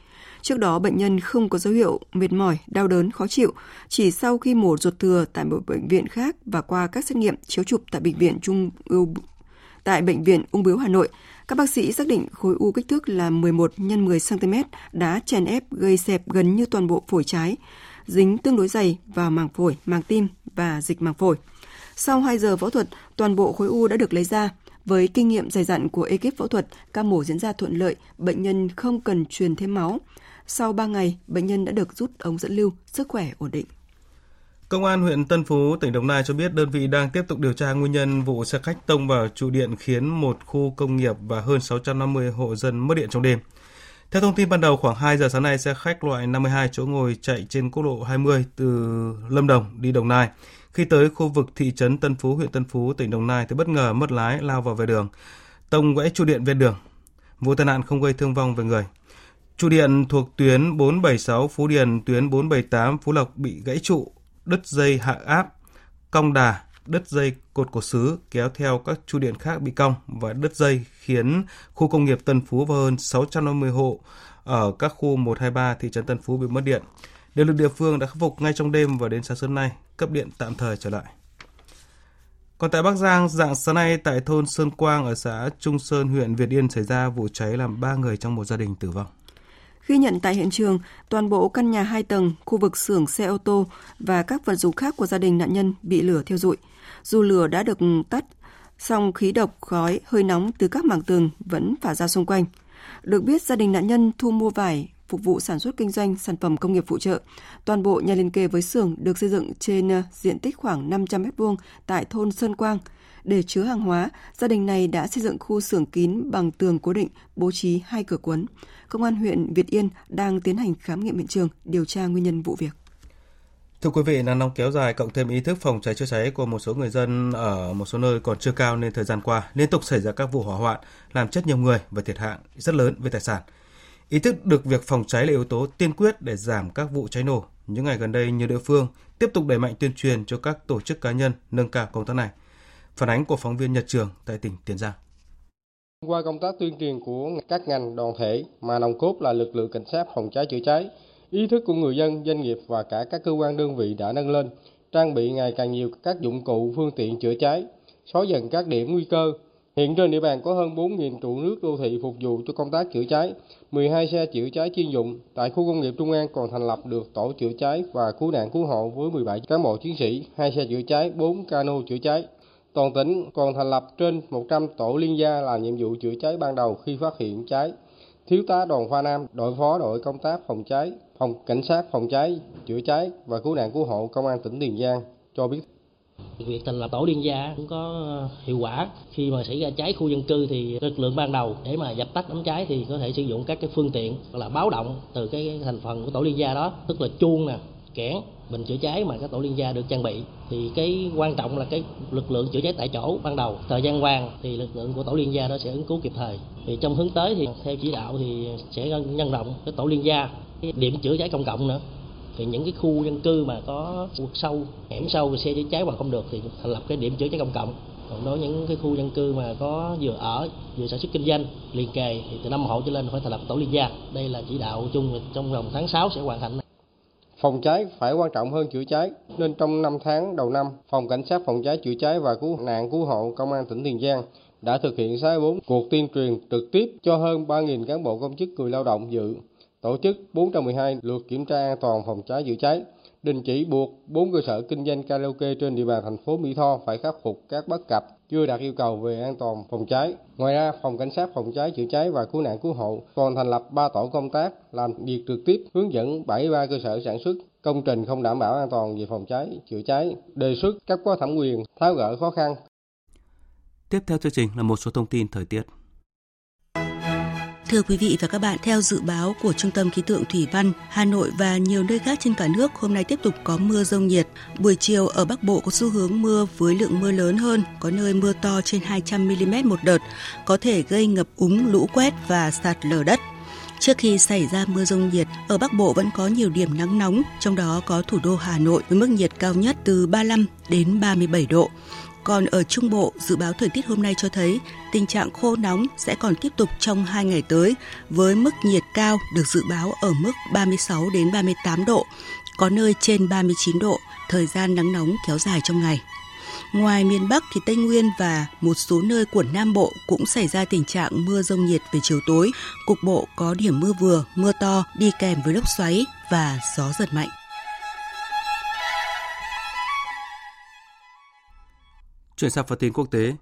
Trước đó, bệnh nhân không có dấu hiệu mệt mỏi, đau đớn, khó chịu. Chỉ sau khi mổ ruột thừa tại một bệnh viện khác và qua các xét nghiệm chiếu chụp tại bệnh viện Trung ưu tại bệnh viện Ung bướu Hà Nội, các bác sĩ xác định khối u kích thước là 11 x 10 cm đã chèn ép gây xẹp gần như toàn bộ phổi trái, dính tương đối dày vào màng phổi, màng tim và dịch màng phổi. Sau 2 giờ phẫu thuật, toàn bộ khối u đã được lấy ra. Với kinh nghiệm dày dặn của ekip phẫu thuật, ca mổ diễn ra thuận lợi, bệnh nhân không cần truyền thêm máu. Sau 3 ngày, bệnh nhân đã được rút ống dẫn lưu, sức khỏe ổn định. Công an huyện Tân Phú, tỉnh Đồng Nai cho biết đơn vị đang tiếp tục điều tra nguyên nhân vụ xe khách tông vào trụ điện khiến một khu công nghiệp và hơn 650 hộ dân mất điện trong đêm. Theo thông tin ban đầu, khoảng 2 giờ sáng nay, xe khách loại 52 chỗ ngồi chạy trên quốc lộ 20 từ Lâm Đồng đi Đồng Nai. Khi tới khu vực thị trấn Tân Phú, huyện Tân Phú, tỉnh Đồng Nai thì bất ngờ mất lái lao vào về đường, tông gãy trụ điện ven đường. Vụ tai nạn không gây thương vong về người. Trụ điện thuộc tuyến 476 Phú Điền, tuyến 478 Phú Lộc bị gãy trụ, đứt dây hạ áp, cong đà, đứt dây cột cổ sứ kéo theo các trụ điện khác bị cong và đứt dây khiến khu công nghiệp Tân Phú và hơn 650 hộ ở các khu 123 thị trấn Tân Phú bị mất điện. Điện lực địa phương đã khắc phục ngay trong đêm và đến sáng sớm nay cấp điện tạm thời trở lại. Còn tại Bắc Giang, dạng sáng nay tại thôn Sơn Quang ở xã Trung Sơn, huyện Việt Yên xảy ra vụ cháy làm 3 người trong một gia đình tử vong. Ghi nhận tại hiện trường, toàn bộ căn nhà 2 tầng, khu vực xưởng xe ô tô và các vật dụng khác của gia đình nạn nhân bị lửa thiêu rụi. Dù lửa đã được tắt, song khí độc, khói, hơi nóng từ các mảng tường vẫn phả ra xung quanh. Được biết, gia đình nạn nhân thu mua vải phục vụ sản xuất kinh doanh sản phẩm công nghiệp phụ trợ. Toàn bộ nhà liên kề với xưởng được xây dựng trên ờ, diện tích khoảng 500 m2 tại thôn Sơn Quang. Để chứa hàng hóa, gia đình này đã xây dựng khu xưởng kín bằng tường cố định, bố trí hai cửa cuốn. Công an huyện Việt Yên đang tiến hành khám nghiệm hiện trường, điều tra nguyên nhân vụ việc. Thưa quý vị, nắng nóng kéo dài cộng thêm ý thức phòng cháy chữa cháy của một số người dân ở một số nơi còn chưa cao nên thời gian qua liên tục xảy ra các vụ hỏa hoạn làm chết nhiều người và thiệt hại rất lớn về tài sản. Ý thức được việc phòng cháy là yếu tố tiên quyết để giảm các vụ cháy nổ. Những ngày gần đây, nhiều địa phương tiếp tục đẩy mạnh tuyên truyền cho các tổ chức cá nhân nâng cao công tác này. Phản ánh của phóng viên Nhật Trường tại tỉnh Tiền Giang. Qua công tác tuyên truyền của các ngành đoàn thể mà nòng cốt là lực lượng cảnh sát phòng cháy chữa cháy, ý thức của người dân, doanh nghiệp và cả các cơ quan đơn vị đã nâng lên, trang bị ngày càng nhiều các dụng cụ, phương tiện chữa cháy, xóa dần các điểm nguy cơ. Hiện trên địa bàn có hơn 4.000 trụ nước đô thị phục vụ cho công tác chữa cháy, 12 xe chữa cháy chuyên dụng. Tại khu công nghiệp Trung An còn thành lập được tổ chữa cháy và cứu nạn cứu hộ với 17 cán bộ chiến sĩ, 2 xe chữa cháy, 4 cano chữa cháy. Toàn tỉnh còn thành lập trên 100 tổ liên gia làm nhiệm vụ chữa cháy ban đầu khi phát hiện cháy. Thiếu tá Đoàn Pha Nam, đội phó đội công tác phòng cháy, phòng cảnh sát phòng cháy, chữa cháy và cứu nạn cứu hộ công an tỉnh Tiền Giang cho biết. Việc thành lập tổ liên gia cũng có hiệu quả. Khi mà xảy ra cháy khu dân cư thì lực lượng ban đầu để mà dập tắt đám cháy thì có thể sử dụng các cái phương tiện là báo động từ cái thành phần của tổ liên gia đó tức là chuông nè kẽn bình chữa cháy mà các tổ liên gia được trang bị. Thì cái quan trọng là cái lực lượng chữa cháy tại chỗ ban đầu. Thời gian vàng thì lực lượng của tổ liên gia đó sẽ ứng cứu kịp thời. Thì trong hướng tới thì theo chỉ đạo thì sẽ nhân rộng cái tổ liên gia. Cái điểm chữa cháy công cộng nữa. Thì những cái khu dân cư mà có vực sâu, hẻm sâu xe chữa cháy mà không được thì thành lập cái điểm chữa cháy công cộng. Còn đối với những cái khu dân cư mà có vừa ở, vừa sản xuất kinh doanh liền kề thì từ năm hộ trở lên phải thành lập tổ liên gia. Đây là chỉ đạo chung trong vòng tháng 6 sẽ hoàn thành. Phòng cháy phải quan trọng hơn chữa cháy, nên trong 5 tháng đầu năm, Phòng Cảnh sát Phòng cháy chữa cháy và Cứu nạn Cứu hộ Công an tỉnh Tiền Giang đã thực hiện 64 cuộc tuyên truyền trực tiếp cho hơn 3.000 cán bộ công chức người lao động dự, tổ chức 412 lượt kiểm tra an toàn phòng cháy chữa cháy, đình chỉ buộc 4 cơ sở kinh doanh karaoke trên địa bàn thành phố Mỹ Tho phải khắc phục các bất cập chưa đạt yêu cầu về an toàn phòng cháy. Ngoài ra, Phòng Cảnh sát Phòng cháy chữa cháy và Cứu nạn Cứu hộ còn thành lập 3 tổ công tác làm việc trực tiếp hướng dẫn 73 cơ sở sản xuất công trình không đảm bảo an toàn về phòng cháy chữa cháy, đề xuất cấp có thẩm quyền tháo gỡ khó khăn. Tiếp theo chương trình là một số thông tin thời tiết. Thưa quý vị và các bạn, theo dự báo của Trung tâm Khí tượng Thủy văn, Hà Nội và nhiều nơi khác trên cả nước hôm nay tiếp tục có mưa rông nhiệt. Buổi chiều ở Bắc Bộ có xu hướng mưa với lượng mưa lớn hơn, có nơi mưa to trên 200 mm một đợt, có thể gây ngập úng, lũ quét và sạt lở đất. Trước khi xảy ra mưa rông nhiệt, ở Bắc Bộ vẫn có nhiều điểm nắng nóng, trong đó có thủ đô Hà Nội với mức nhiệt cao nhất từ 35 đến 37 độ. Còn ở Trung Bộ, dự báo thời tiết hôm nay cho thấy tình trạng khô nóng sẽ còn tiếp tục trong 2 ngày tới với mức nhiệt cao được dự báo ở mức 36 đến 38 độ, có nơi trên 39 độ, thời gian nắng nóng kéo dài trong ngày. Ngoài miền Bắc thì Tây Nguyên và một số nơi của Nam Bộ cũng xảy ra tình trạng mưa rông nhiệt về chiều tối. Cục bộ có điểm mưa vừa, mưa to đi kèm với lốc xoáy và gió giật mạnh. Chuyển sang phần tin quốc tế,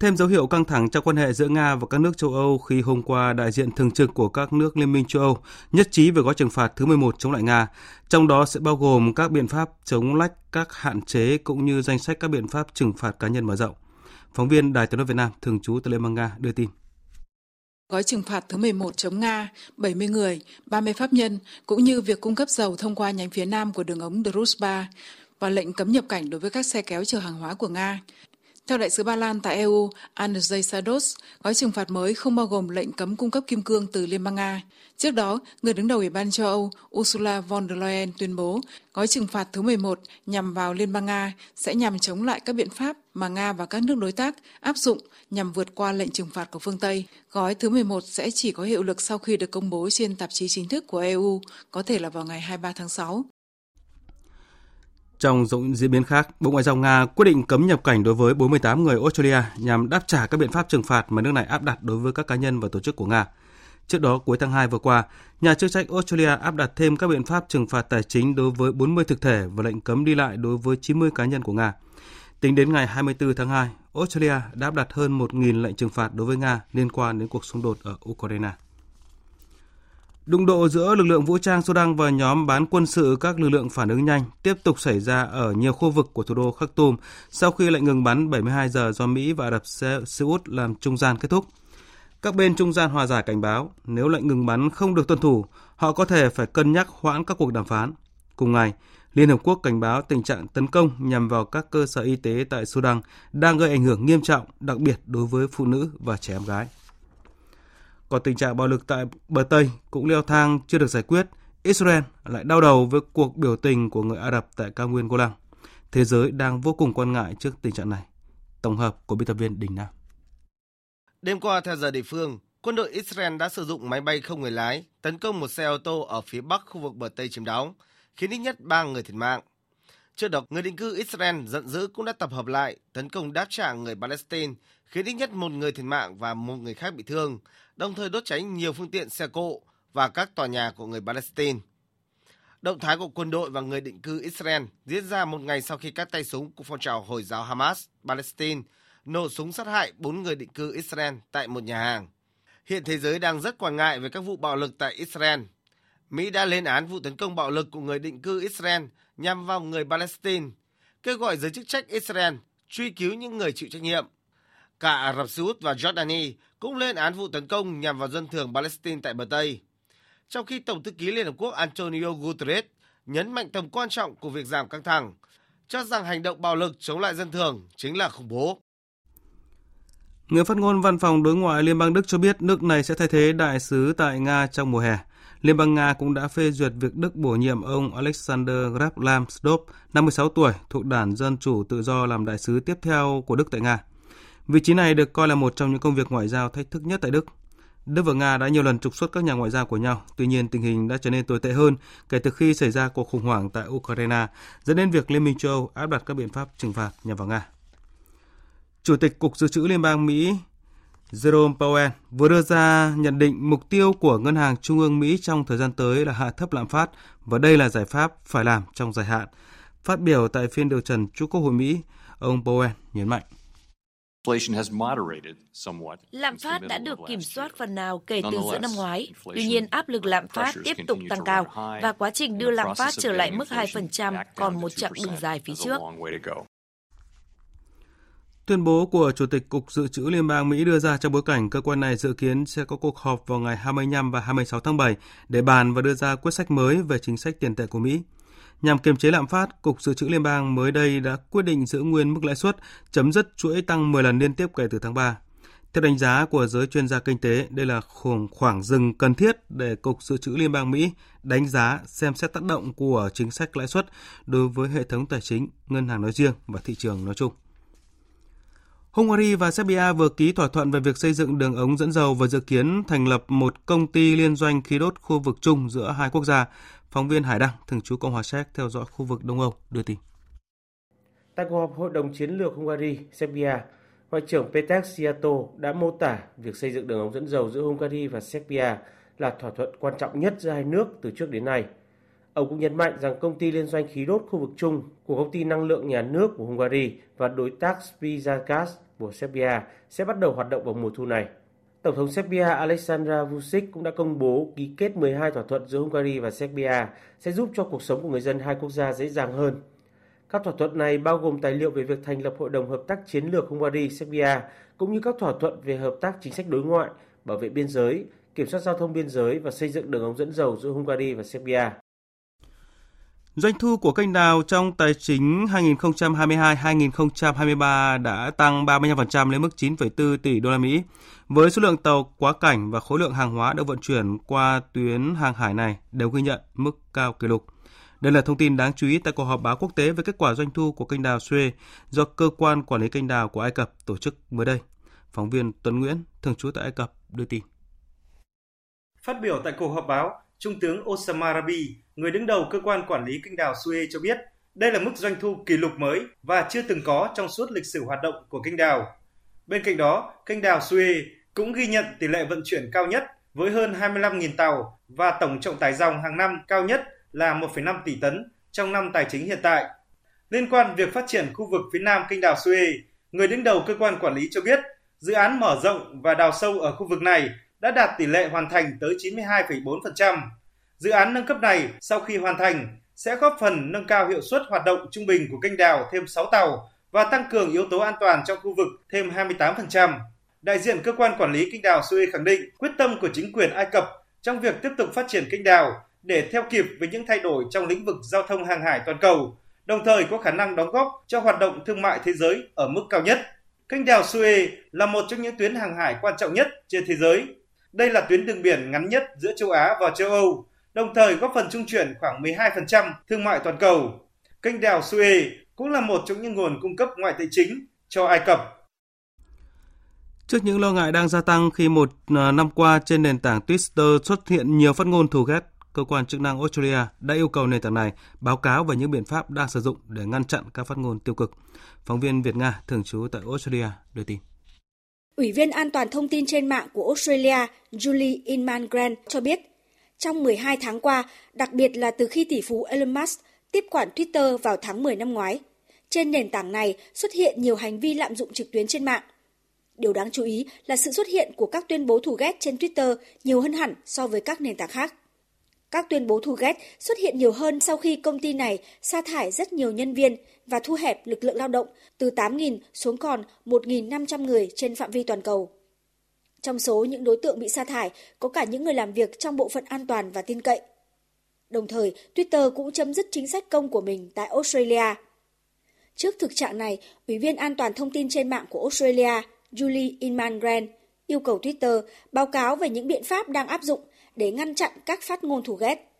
Thêm dấu hiệu căng thẳng trong quan hệ giữa Nga và các nước châu Âu khi hôm qua đại diện thường trực của các nước Liên minh châu Âu nhất trí về gói trừng phạt thứ 11 chống lại Nga, trong đó sẽ bao gồm các biện pháp chống lách các hạn chế cũng như danh sách các biện pháp trừng phạt cá nhân mở rộng. Phóng viên Đài tiếng nói Việt Nam thường trú tại Liên bang Nga đưa tin. Gói trừng phạt thứ 11 chống Nga, 70 người, 30 pháp nhân, cũng như việc cung cấp dầu thông qua nhánh phía nam của đường ống Druzhba và lệnh cấm nhập cảnh đối với các xe kéo chở hàng hóa của Nga. Theo đại sứ Ba Lan tại EU, Andrzej Sados, gói trừng phạt mới không bao gồm lệnh cấm cung cấp kim cương từ Liên bang Nga. Trước đó, người đứng đầu Ủy ban châu Âu Ursula von der Leyen tuyên bố gói trừng phạt thứ 11 nhằm vào Liên bang Nga sẽ nhằm chống lại các biện pháp mà Nga và các nước đối tác áp dụng nhằm vượt qua lệnh trừng phạt của phương Tây. Gói thứ 11 sẽ chỉ có hiệu lực sau khi được công bố trên tạp chí chính thức của EU, có thể là vào ngày 23 tháng 6. Trong diễn biến khác, Bộ Ngoại giao Nga quyết định cấm nhập cảnh đối với 48 người Australia nhằm đáp trả các biện pháp trừng phạt mà nước này áp đặt đối với các cá nhân và tổ chức của Nga. Trước đó, cuối tháng 2 vừa qua, nhà chức trách Australia áp đặt thêm các biện pháp trừng phạt tài chính đối với 40 thực thể và lệnh cấm đi lại đối với 90 cá nhân của Nga. Tính đến ngày 24 tháng 2, Australia đã áp đặt hơn 1.000 lệnh trừng phạt đối với Nga liên quan đến cuộc xung đột ở Ukraine. Đụng độ giữa lực lượng vũ trang Sudan và nhóm bán quân sự các lực lượng phản ứng nhanh tiếp tục xảy ra ở nhiều khu vực của thủ đô Khartoum sau khi lệnh ngừng bắn 72 giờ do Mỹ và Ả Rập Xê Út làm trung gian kết thúc. Các bên trung gian hòa giải cảnh báo nếu lệnh ngừng bắn không được tuân thủ, họ có thể phải cân nhắc hoãn các cuộc đàm phán. Cùng ngày, Liên Hợp Quốc cảnh báo tình trạng tấn công nhằm vào các cơ sở y tế tại Sudan đang gây ảnh hưởng nghiêm trọng, đặc biệt đối với phụ nữ và trẻ em gái. Còn tình trạng bạo lực tại bờ Tây cũng leo thang chưa được giải quyết. Israel lại đau đầu với cuộc biểu tình của người Ả Rập tại cao nguyên Golan. Thế giới đang vô cùng quan ngại trước tình trạng này. Tổng hợp của biên tập viên Đình Nam. Đêm qua theo giờ địa phương, quân đội Israel đã sử dụng máy bay không người lái tấn công một xe ô tô ở phía bắc khu vực bờ Tây chiếm đóng, khiến ít nhất 3 người thiệt mạng. Trước đó, người định cư Israel giận dữ cũng đã tập hợp lại tấn công đáp trả người Palestine, khiến ít nhất một người thiệt mạng và một người khác bị thương, đồng thời đốt cháy nhiều phương tiện xe cộ và các tòa nhà của người Palestine. Động thái của quân đội và người định cư Israel diễn ra một ngày sau khi các tay súng của phong trào Hồi giáo Hamas Palestine nổ súng sát hại bốn người định cư Israel tại một nhà hàng. Hiện thế giới đang rất quan ngại về các vụ bạo lực tại Israel. Mỹ đã lên án vụ tấn công bạo lực của người định cư Israel nhằm vào người Palestine, kêu gọi giới chức trách Israel truy cứu những người chịu trách nhiệm. Cả Ả Rập Xê Út và Jordani cũng lên án vụ tấn công nhằm vào dân thường Palestine tại bờ Tây. Trong khi Tổng thư ký Liên Hợp Quốc Antonio Guterres nhấn mạnh tầm quan trọng của việc giảm căng thẳng, cho rằng hành động bạo lực chống lại dân thường chính là khủng bố. Người phát ngôn văn phòng đối ngoại Liên bang Đức cho biết nước này sẽ thay thế đại sứ tại Nga trong mùa hè. Liên bang Nga cũng đã phê duyệt việc Đức bổ nhiệm ông Alexander Grablam Stop, 56 tuổi, thuộc đảng Dân Chủ Tự do làm đại sứ tiếp theo của Đức tại Nga. Vị trí này được coi là một trong những công việc ngoại giao thách thức nhất tại Đức. Đức và Nga đã nhiều lần trục xuất các nhà ngoại giao của nhau, tuy nhiên tình hình đã trở nên tồi tệ hơn kể từ khi xảy ra cuộc khủng hoảng tại Ukraine, dẫn đến việc Liên minh châu Âu áp đặt các biện pháp trừng phạt nhằm vào Nga. Chủ tịch Cục Dự trữ Liên bang Mỹ Jerome Powell vừa đưa ra nhận định mục tiêu của Ngân hàng Trung ương Mỹ trong thời gian tới là hạ thấp lạm phát và đây là giải pháp phải làm trong dài hạn. Phát biểu tại phiên điều trần trước Quốc hội Mỹ, ông Powell nhấn mạnh. Lạm phát đã được kiểm soát phần nào kể từ giữa năm ngoái. Tuy nhiên, áp lực lạm phát tiếp tục tăng cao và quá trình đưa lạm phát trở lại mức 2% còn một chặng đường dài phía trước. Tuyên bố của Chủ tịch Cục Dự trữ Liên bang Mỹ đưa ra trong bối cảnh cơ quan này dự kiến sẽ có cuộc họp vào ngày 25 và 26 tháng 7 để bàn và đưa ra quyết sách mới về chính sách tiền tệ của Mỹ. Nhằm kiềm chế lạm phát, Cục Dự trữ Liên bang mới đây đã quyết định giữ nguyên mức lãi suất, chấm dứt chuỗi tăng 10 lần liên tiếp kể từ tháng 3. Theo đánh giá của giới chuyên gia kinh tế, đây là khoảng khoảng dừng cần thiết để Cục Dự trữ Liên bang Mỹ đánh giá xem xét tác động của chính sách lãi suất đối với hệ thống tài chính, ngân hàng nói riêng và thị trường nói chung. Hungary và Serbia vừa ký thỏa thuận về việc xây dựng đường ống dẫn dầu và dự kiến thành lập một công ty liên doanh khí đốt khu vực chung giữa hai quốc gia. Phóng viên Hải Đăng, thường trú Cộng hòa Séc theo dõi khu vực Đông Âu đưa tin. Tại cuộc họp Hội đồng Chiến lược Hungary, Serbia, Ngoại trưởng Peter Siato đã mô tả việc xây dựng đường ống dẫn dầu giữa Hungary và Serbia là thỏa thuận quan trọng nhất giữa hai nước từ trước đến nay. Ông cũng nhấn mạnh rằng công ty liên doanh khí đốt khu vực chung của công ty năng lượng nhà nước của Hungary và đối tác Spizagas của Serbia sẽ bắt đầu hoạt động vào mùa thu này. Tổng thống Serbia Aleksandar Vučić cũng đã công bố ký kết 12 thỏa thuận giữa Hungary và Serbia sẽ giúp cho cuộc sống của người dân hai quốc gia dễ dàng hơn. Các thỏa thuận này bao gồm tài liệu về việc thành lập Hội đồng Hợp tác Chiến lược Hungary-Serbia, cũng như các thỏa thuận về hợp tác chính sách đối ngoại, bảo vệ biên giới, kiểm soát giao thông biên giới và xây dựng đường ống dẫn dầu giữa Hungary và Serbia. Doanh thu của kênh đào trong tài chính 2022-2023 đã tăng 35% lên mức 9,4 tỷ đô la Mỹ, với số lượng tàu quá cảnh và khối lượng hàng hóa được vận chuyển qua tuyến hàng hải này đều ghi nhận mức cao kỷ lục. Đây là thông tin đáng chú ý tại cuộc họp báo quốc tế về kết quả doanh thu của kênh đào Suez do cơ quan quản lý kênh đào của Ai Cập tổ chức mới đây. Phóng viên Tuấn Nguyễn, thường trú tại Ai Cập, đưa tin. Phát biểu tại cuộc họp báo, Trung tướng Osama Rabi, người đứng đầu cơ quan quản lý kênh đào Suez cho biết, đây là mức doanh thu kỷ lục mới và chưa từng có trong suốt lịch sử hoạt động của kênh đào. Bên cạnh đó, kênh đào Suez cũng ghi nhận tỷ lệ vận chuyển cao nhất với hơn 25.000 tàu và tổng trọng tải dòng hàng năm cao nhất là 1,5 tỷ tấn trong năm tài chính hiện tại. Liên quan việc phát triển khu vực phía nam kênh đào Suez, người đứng đầu cơ quan quản lý cho biết dự án mở rộng và đào sâu ở khu vực này đã đạt tỷ lệ hoàn thành tới 92,4%. Dự án nâng cấp này sau khi hoàn thành sẽ góp phần nâng cao hiệu suất hoạt động trung bình của kênh đào thêm 6 tàu và tăng cường yếu tố an toàn trong khu vực thêm 28%. Đại diện cơ quan quản lý kênh đào Suez khẳng định quyết tâm của chính quyền Ai Cập trong việc tiếp tục phát triển kênh đào để theo kịp với những thay đổi trong lĩnh vực giao thông hàng hải toàn cầu, đồng thời có khả năng đóng góp cho hoạt động thương mại thế giới ở mức cao nhất. Kênh đào Suez là một trong những tuyến hàng hải quan trọng nhất trên thế giới. Đây là tuyến đường biển ngắn nhất giữa châu Á và châu Âu, đồng thời góp phần trung chuyển khoảng 12% thương mại toàn cầu. Kênh đào Suez cũng là một trong những nguồn cung cấp ngoại tệ chính cho Ai Cập. Trước những lo ngại đang gia tăng khi một à, năm qua trên nền tảng Twitter xuất hiện nhiều phát ngôn thù ghét, cơ quan chức năng Australia đã yêu cầu nền tảng này báo cáo về những biện pháp đang sử dụng để ngăn chặn các phát ngôn tiêu cực. Phóng viên Việt Nga thường trú tại Australia đưa tin. Ủy viên an toàn thông tin trên mạng của Australia Julie Inman Grant cho biết, trong 12 tháng qua, đặc biệt là từ khi tỷ phú Elon Musk tiếp quản Twitter vào tháng 10 năm ngoái, trên nền tảng này xuất hiện nhiều hành vi lạm dụng trực tuyến trên mạng. Điều đáng chú ý là sự xuất hiện của các tuyên bố thù ghét trên Twitter nhiều hơn hẳn so với các nền tảng khác. Các tuyên bố thù ghét xuất hiện nhiều hơn sau khi công ty này sa thải rất nhiều nhân viên và thu hẹp lực lượng lao động từ 8.000 xuống còn 1.500 người trên phạm vi toàn cầu. Trong số những đối tượng bị sa thải có cả những người làm việc trong bộ phận an toàn và tin cậy. Đồng thời, Twitter cũng chấm dứt chính sách công của mình tại Australia. Trước thực trạng này, Ủy viên an toàn thông tin trên mạng của Australia, Julie Inman Grant, yêu cầu Twitter báo cáo về những biện pháp đang áp dụng để ngăn chặn các phát ngôn thù ghét.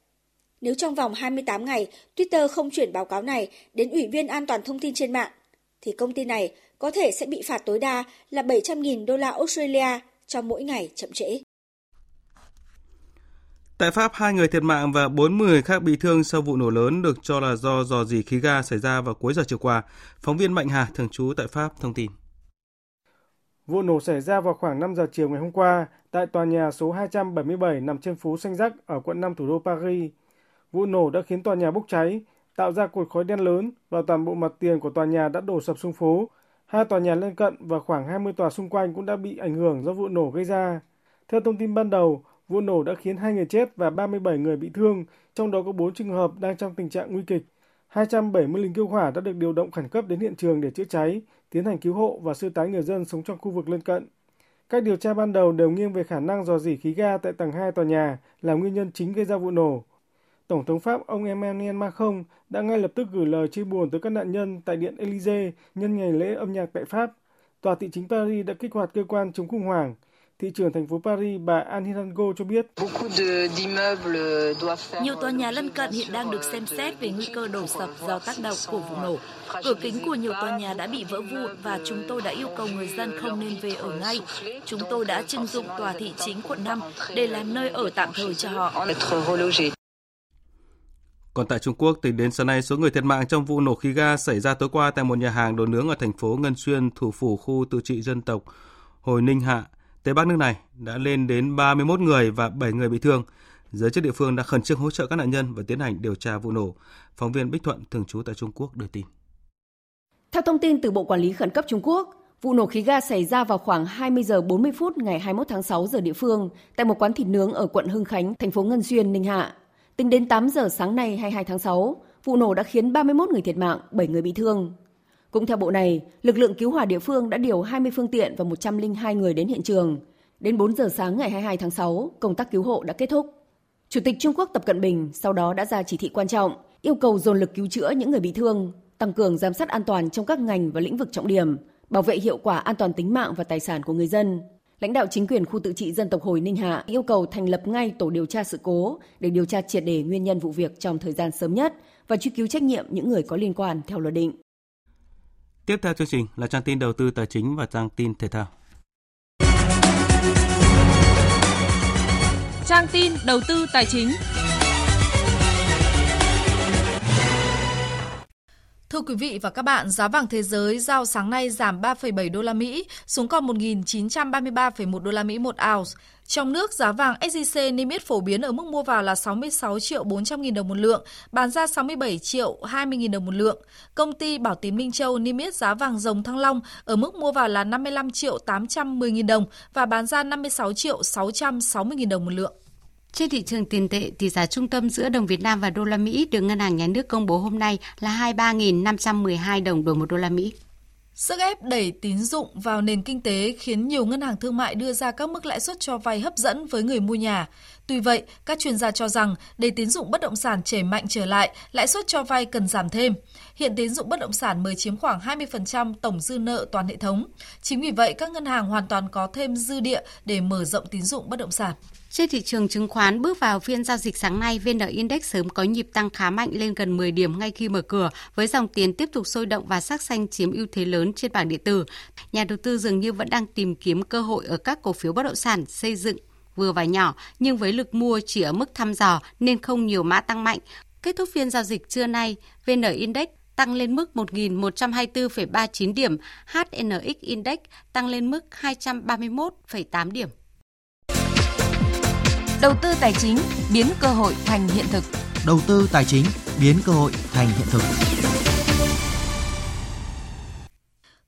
Nếu trong vòng 28 ngày Twitter không chuyển báo cáo này đến Ủy viên an toàn thông tin trên mạng, thì công ty này có thể sẽ bị phạt tối đa là 700.000 đô la Australia cho mỗi ngày chậm trễ. Tại Pháp, hai người thiệt mạng và 40 người khác bị thương sau vụ nổ lớn được cho là do dò dỉ khí ga xảy ra vào cuối giờ chiều qua. Phóng viên Mạnh Hà, thường trú tại Pháp, thông tin. Vụ nổ xảy ra vào khoảng 5 giờ chiều ngày hôm qua tại tòa nhà số 277 nằm trên phố Xanh Rắc ở quận 5 thủ đô Paris. Vụ nổ đã khiến tòa nhà bốc cháy, tạo ra cột khói đen lớn và toàn bộ mặt tiền của tòa nhà đã đổ sập xuống phố. Hai tòa nhà lân cận và khoảng 20 tòa xung quanh cũng đã bị ảnh hưởng do vụ nổ gây ra. Theo thông tin ban đầu, vụ nổ đã khiến hai người chết và 37 người bị thương, trong đó có 4 trường hợp đang trong tình trạng nguy kịch. 270 lính cứu hỏa đã được điều động khẩn cấp đến hiện trường để chữa cháy, tiến hành cứu hộ và sơ tán người dân sống trong khu vực lân cận. Các điều tra ban đầu đều nghiêng về khả năng dò dỉ khí ga tại tầng 2 tòa nhà là nguyên nhân chính gây ra vụ nổ. Tổng thống Pháp ông Emmanuel Macron đã ngay lập tức gửi lời chia buồn tới các nạn nhân tại Điện Elysee nhân ngày lễ âm nhạc tại Pháp. Tòa thị chính Paris đã kích hoạt cơ quan chống khủng hoảng. Thị trưởng thành phố Paris bà Anne Hidalgo cho biết. Nhiều tòa nhà lân cận hiện đang được xem xét về nguy cơ đổ sập do tác động của vụ nổ. Cửa kính của nhiều tòa nhà đã bị vỡ vụn và chúng tôi đã yêu cầu người dân không nên về ở ngay. Chúng tôi đã trưng dụng tòa thị chính quận 5 để làm nơi ở tạm thời cho họ. Còn tại Trung Quốc, tính đến sáng nay, số người thiệt mạng trong vụ nổ khí ga xảy ra tối qua tại một nhà hàng đồ nướng ở thành phố Ngân Xuyên, thủ phủ khu tự trị dân tộc Hồi Ninh Hạ, Tây Bắc nước này đã lên đến 31 người và 7 người bị thương. Giới chức địa phương đã khẩn trương hỗ trợ các nạn nhân và tiến hành điều tra vụ nổ. Phóng viên Bích Thuận, thường trú tại Trung Quốc, đưa tin. Theo thông tin từ Bộ Quản lý Khẩn cấp Trung Quốc, vụ nổ khí ga xảy ra vào khoảng 20 giờ 40 phút ngày 21 tháng 6 giờ địa phương tại một quán thịt nướng ở quận Hưng Khánh, thành phố Ngân Xuyên, Ninh Hạ. Tính đến 8 giờ sáng nay 22 tháng 6, vụ nổ đã khiến 31 người thiệt mạng, 7 người bị thương. Cũng theo bộ này, lực lượng cứu hỏa địa phương đã điều 20 phương tiện và 102 người đến hiện trường. Đến 4 giờ sáng ngày 22 tháng 6, công tác cứu hộ đã kết thúc. Chủ tịch Trung Quốc Tập Cận Bình sau đó đã ra chỉ thị quan trọng, yêu cầu dồn lực cứu chữa những người bị thương, tăng cường giám sát an toàn trong các ngành và lĩnh vực trọng điểm, bảo vệ hiệu quả an toàn tính mạng và tài sản của người dân. Lãnh đạo chính quyền khu tự trị dân tộc Hồi Ninh Hạ yêu cầu thành lập ngay tổ điều tra sự cố để điều tra triệt đề nguyên nhân vụ việc trong thời gian sớm nhất và truy cứu trách nhiệm những người có liên quan theo luật định. Tiếp theo chương trình là trang tin đầu tư tài chính và trang tin thể thao. Trang tin đầu tư tài chính. Thưa quý vị và các bạn, giá vàng thế giới giao sáng nay giảm 3,7 đô la Mỹ xuống còn 1.933,1 đô la Mỹ một ounce. Trong nước, giá vàng SJC niêm yết phổ biến ở mức mua vào là 66 triệu 400 nghìn đồng một lượng, bán ra 67 triệu 20 nghìn đồng một lượng. Công ty Bảo Tín Minh Châu niêm yết giá vàng dòng Thăng Long ở mức mua vào là 55 triệu 810 nghìn đồng và bán ra 56 triệu 660 nghìn đồng một lượng. Trên thị trường tiền tệ, tỷ giá trung tâm giữa đồng Việt Nam và đô la Mỹ được Ngân hàng Nhà nước công bố hôm nay là 23.512 đồng đổi một đô la Mỹ. Sức ép đẩy tín dụng vào nền kinh tế khiến nhiều ngân hàng thương mại đưa ra các mức lãi suất cho vay hấp dẫn với người mua nhà. Tuy vậy, các chuyên gia cho rằng để tín dụng bất động sản chảy mạnh trở lại, lãi suất cho vay cần giảm thêm. Hiện tín dụng bất động sản mới chiếm khoảng 20% tổng dư nợ toàn hệ thống. Chính vì vậy, các ngân hàng hoàn toàn có thêm dư địa để mở rộng tín dụng bất động sản. Trên thị trường chứng khoán bước vào phiên giao dịch sáng nay, VN Index sớm có nhịp tăng khá mạnh lên gần 10 điểm ngay khi mở cửa, với dòng tiền tiếp tục sôi động và sắc xanh chiếm ưu thế lớn trên bảng điện tử. Nhà đầu tư dường như vẫn đang tìm kiếm cơ hội ở các cổ phiếu bất động sản xây dựng vừa và nhỏ, nhưng với lực mua chỉ ở mức thăm dò nên không nhiều mã tăng mạnh. Kết thúc phiên giao dịch trưa nay, VN Index tăng lên mức 1.124,39 điểm, HNX Index tăng lên mức 231,8 điểm. Đầu tư tài chính biến cơ hội thành hiện thực. Đầu tư tài chính biến cơ hội thành hiện thực.